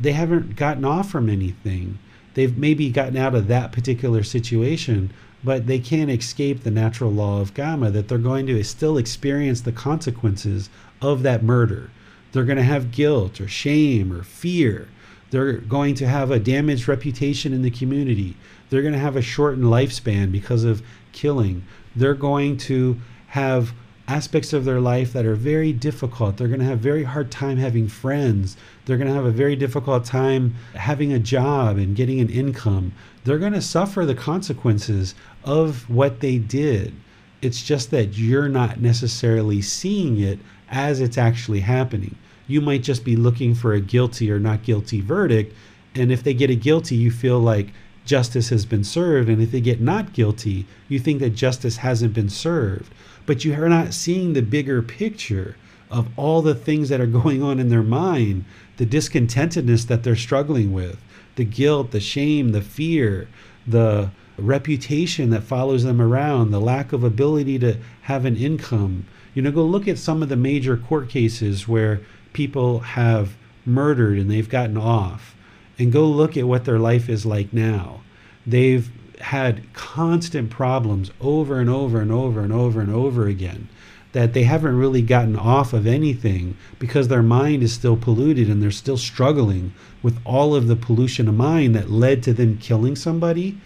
they haven't gotten off from anything. They've maybe gotten out of that particular situation, but they can't escape the natural law of karma that they're going to still experience the consequences of that murder. They're going to have guilt or shame or fear. They're going to have a damaged reputation in the community. They're going to have a shortened lifespan because of killing. They're going to have aspects of their life that are very difficult. They're going to have very hard time having friends. They're going to have a very difficult time having a job and getting an income. They're going to suffer the consequences of what they did. It's just that you're not necessarily seeing it as it's actually happening. You might just be looking for a guilty or not guilty verdict. And if they get a guilty, you feel like justice has been served. And if they get not guilty, you think that justice hasn't been served. But you are not seeing the bigger picture of all the things that are going on in their mind, the discontentedness that they're struggling with, the guilt, the shame, the fear, the reputation that follows them around, the lack of ability to have an income, you know, go look at some of the major court cases where people have murdered and they've gotten off, and go look at what their life is like now. They've had constant problems over and over and over and over and over again that they haven't really gotten off of anything because their mind is still polluted and they're still struggling with all of the pollution of mind that led to them killing somebody.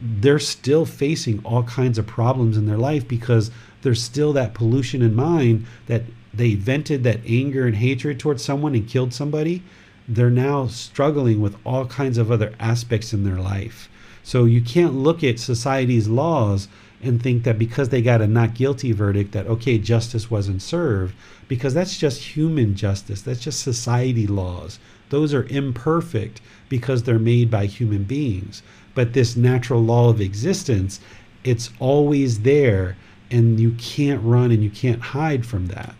They're still facing all kinds of problems in their life because there's still that pollution in mind that they vented that anger and hatred towards someone and killed somebody. They're now struggling with all kinds of other aspects in their life. So you can't look at society's laws and think that because they got a not guilty verdict that okay justice wasn't served because that's just human justice. That's just society laws. Those are imperfect because they're made by human beings. But this natural law of existence it's always there and you can't run and you can't hide from that.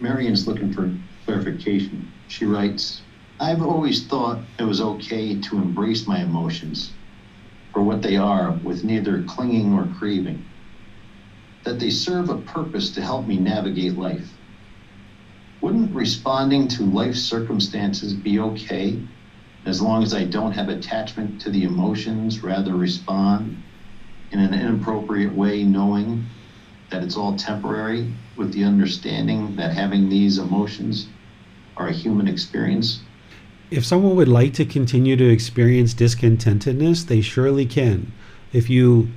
Marion's looking for clarification. She writes, I've always thought it was okay to embrace my emotions for what they are with neither clinging or craving, that they serve a purpose to help me navigate life. Wouldn't responding to life circumstances be okay as long as I don't have attachment to the emotions, rather respond in an inappropriate way, knowing that it's all temporary with the understanding that having these emotions are a human experience? If someone would like to continue to experience discontentedness, they surely can. If you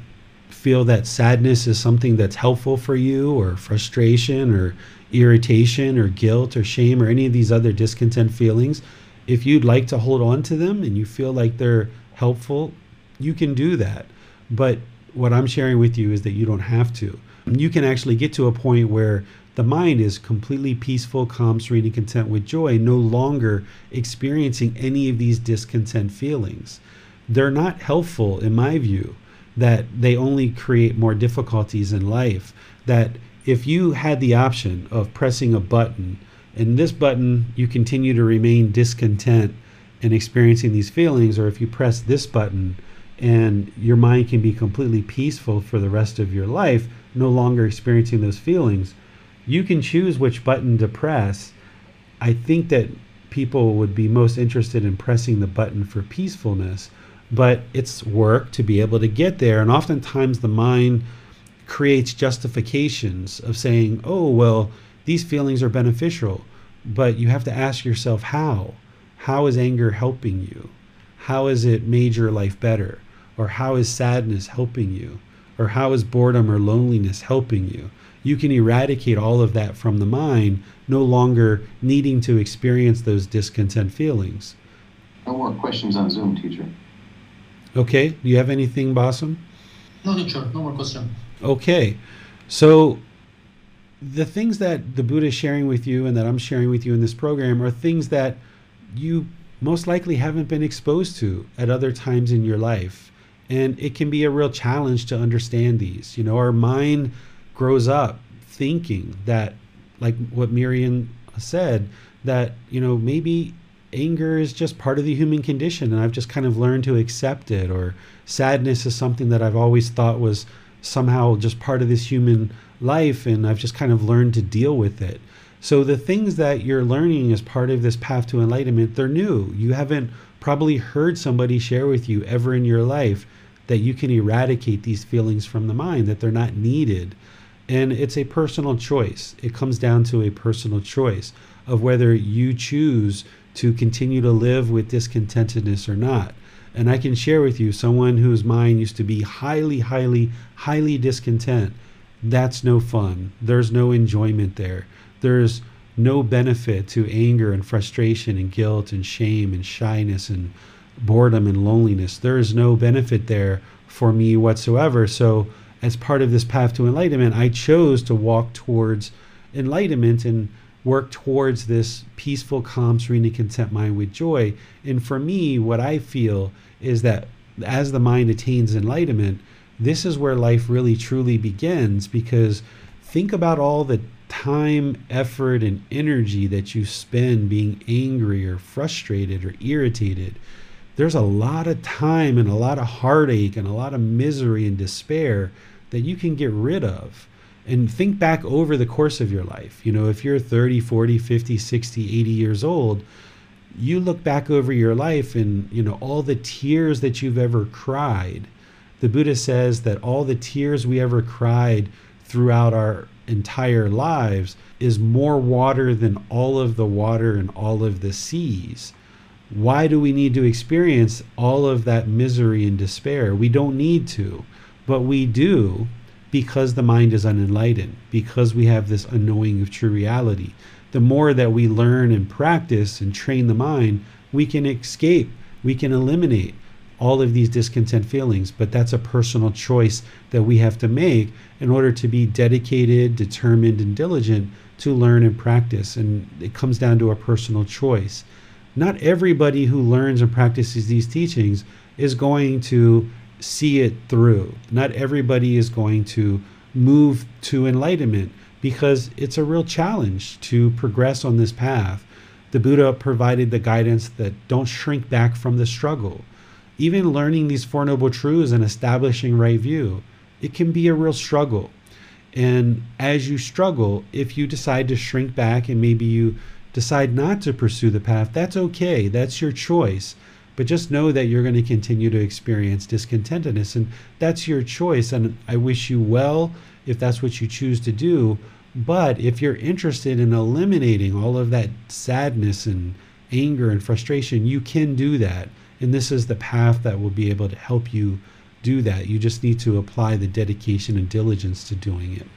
feel that sadness is something that's helpful for you, or frustration, or irritation, or guilt, or shame, or any of these other discontent feelings, if you'd like to hold on to them and you feel like they're helpful, you can do that. But what I'm sharing with you is that you don't have to. You can actually get to a point where the mind is completely peaceful, calm, serene, and content with joy, no longer experiencing any of these discontent feelings. They're not helpful, in my view, that they only create more difficulties in life. That if you had the option of pressing a button, and this button you continue to remain discontent and experiencing these feelings, or if you press this button and your mind can be completely peaceful for the rest of your life, no longer experiencing those feelings, you can choose which button to press. I think that people would be most interested in pressing the button for peacefulness, but it's work to be able to get there. And oftentimes the mind creates justifications of saying, oh, well, these feelings are beneficial. But you have to ask yourself, how? How is anger helping you? How has it made your life better? Or how is sadness helping you? Or how is boredom or loneliness helping you? You can eradicate all of that from the mind, no longer needing to experience those discontent feelings. No more questions on Zoom, teacher. Okay. Do you have anything, Bassam? No, teacher. No more question. Okay. So the things that the Buddha is sharing with you and that I'm sharing with you in this program are things that you most likely haven't been exposed to at other times in your life. And it can be a real challenge to understand these. You know, our mind grows up thinking that, like what Miriam said, that, you know, maybe anger is just part of the human condition and I've just kind of learned to accept it, or sadness is something that I've always thought was somehow just part of this human life and I've just kind of learned to deal with it. So the things that you're learning as part of this path to enlightenment, they're new. You haven't probably heard somebody share with you ever in your life that you can eradicate these feelings from the mind, that they're not needed. And it's a personal choice. It comes down to a personal choice of whether you choose to continue to live with discontentedness or not. And I can share with you someone whose mind used to be highly, highly, highly discontent. That's no fun. There's no enjoyment there. There's no benefit to anger and frustration and guilt and shame and shyness and boredom and loneliness. There is no benefit there for me whatsoever. So as part of this path to enlightenment, I chose to walk towards enlightenment and work towards this peaceful, calm, serene, and content mind with joy. And for me, what I feel is that as the mind attains enlightenment, this is where life really truly begins because think about all the time, effort, and energy that you spend being angry or frustrated or irritated there's a lot of time and a lot of heartache and a lot of misery and despair that you can get rid of and think back over the course of your life. You know if you're 30 40 50 60 80 years old you look back over your life and you know all the tears that you've ever cried. The buddha says that all the tears we ever cried throughout our entire lives is more water than all of the water in all of the seas. Why do we need to experience all of that misery and despair? We don't need to, but we do because the mind is unenlightened, because we have this unknowing of true reality. The more that we learn and practice and train the mind, we can escape, we can eliminate all of these discontent feelings, but that's a personal choice that we have to make in order to be dedicated, determined, and diligent to learn and practice. And it comes down to a personal choice. Not everybody who learns and practices these teachings is going to see it through. Not everybody is going to move to enlightenment because it's a real challenge to progress on this path. The Buddha provided the guidance that don't shrink back from the struggle. Even learning these Four Noble Truths and establishing right view, it can be a real struggle. And as you struggle, if you decide to shrink back and maybe you decide not to pursue the path, that's okay. That's your choice. But just know that you're going to continue to experience discontentedness, and that's your choice. And I wish you well if that's what you choose to do. But if you're interested in eliminating all of that sadness and anger and frustration, you can do that. And this is the path that will be able to help you do that. You just need to apply the dedication and diligence to doing it.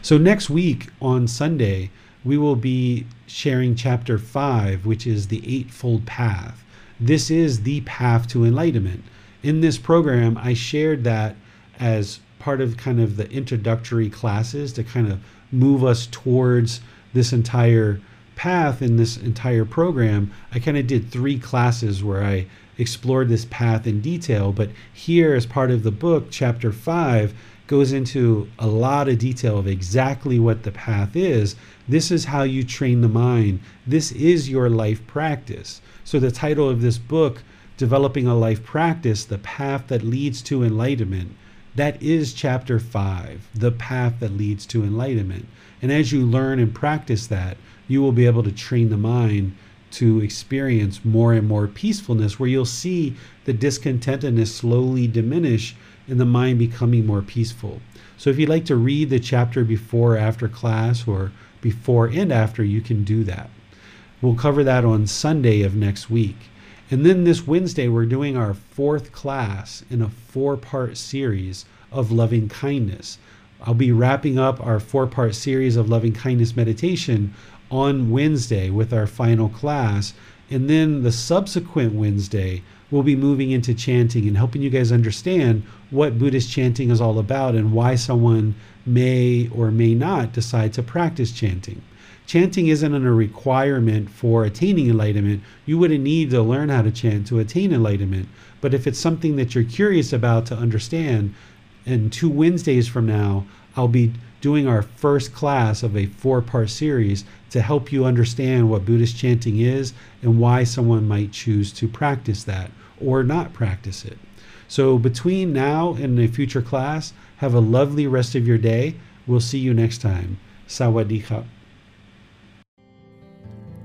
So, next week on Sunday, we will be sharing chapter five, which is the Eightfold Path. This is the path to enlightenment. In this program, I shared that as part of kind of the introductory classes to kind of move us towards this entire path in this entire program. I kind of did three classes where I explored this path in detail, but here, as part of the book, chapter five goes into a lot of detail of exactly what the path is. This is how you train the mind. This is your life practice. So, the title of this book, Developing a Life Practice The Path That Leads to Enlightenment, that is chapter five, the path that leads to enlightenment. And as you learn and practice that, you will be able to train the mind to experience more and more peacefulness, where you'll see the discontentedness slowly diminish and the mind becoming more peaceful. So if you'd like to read the chapter before after class or before and after, you can do that. We'll cover that on Sunday of next week. And then this Wednesday, we're doing our fourth class in a four part series of loving kindness. I'll be wrapping up our four part series of loving kindness meditation on Wednesday with our final class. And then the subsequent Wednesday, we'll be moving into chanting and helping you guys understand what Buddhist chanting is all about and why someone may or may not decide to practice chanting. Chanting isn't a requirement for attaining enlightenment. You wouldn't need to learn how to chant to attain enlightenment. But if it's something that you're curious about to understand, and two Wednesdays from now, I'll be doing our first class of a four part series to help you understand what Buddhist chanting is and why someone might choose to practice that or not practice it. So, between now and a future class, have a lovely rest of your day. We'll see you next time. Sawadee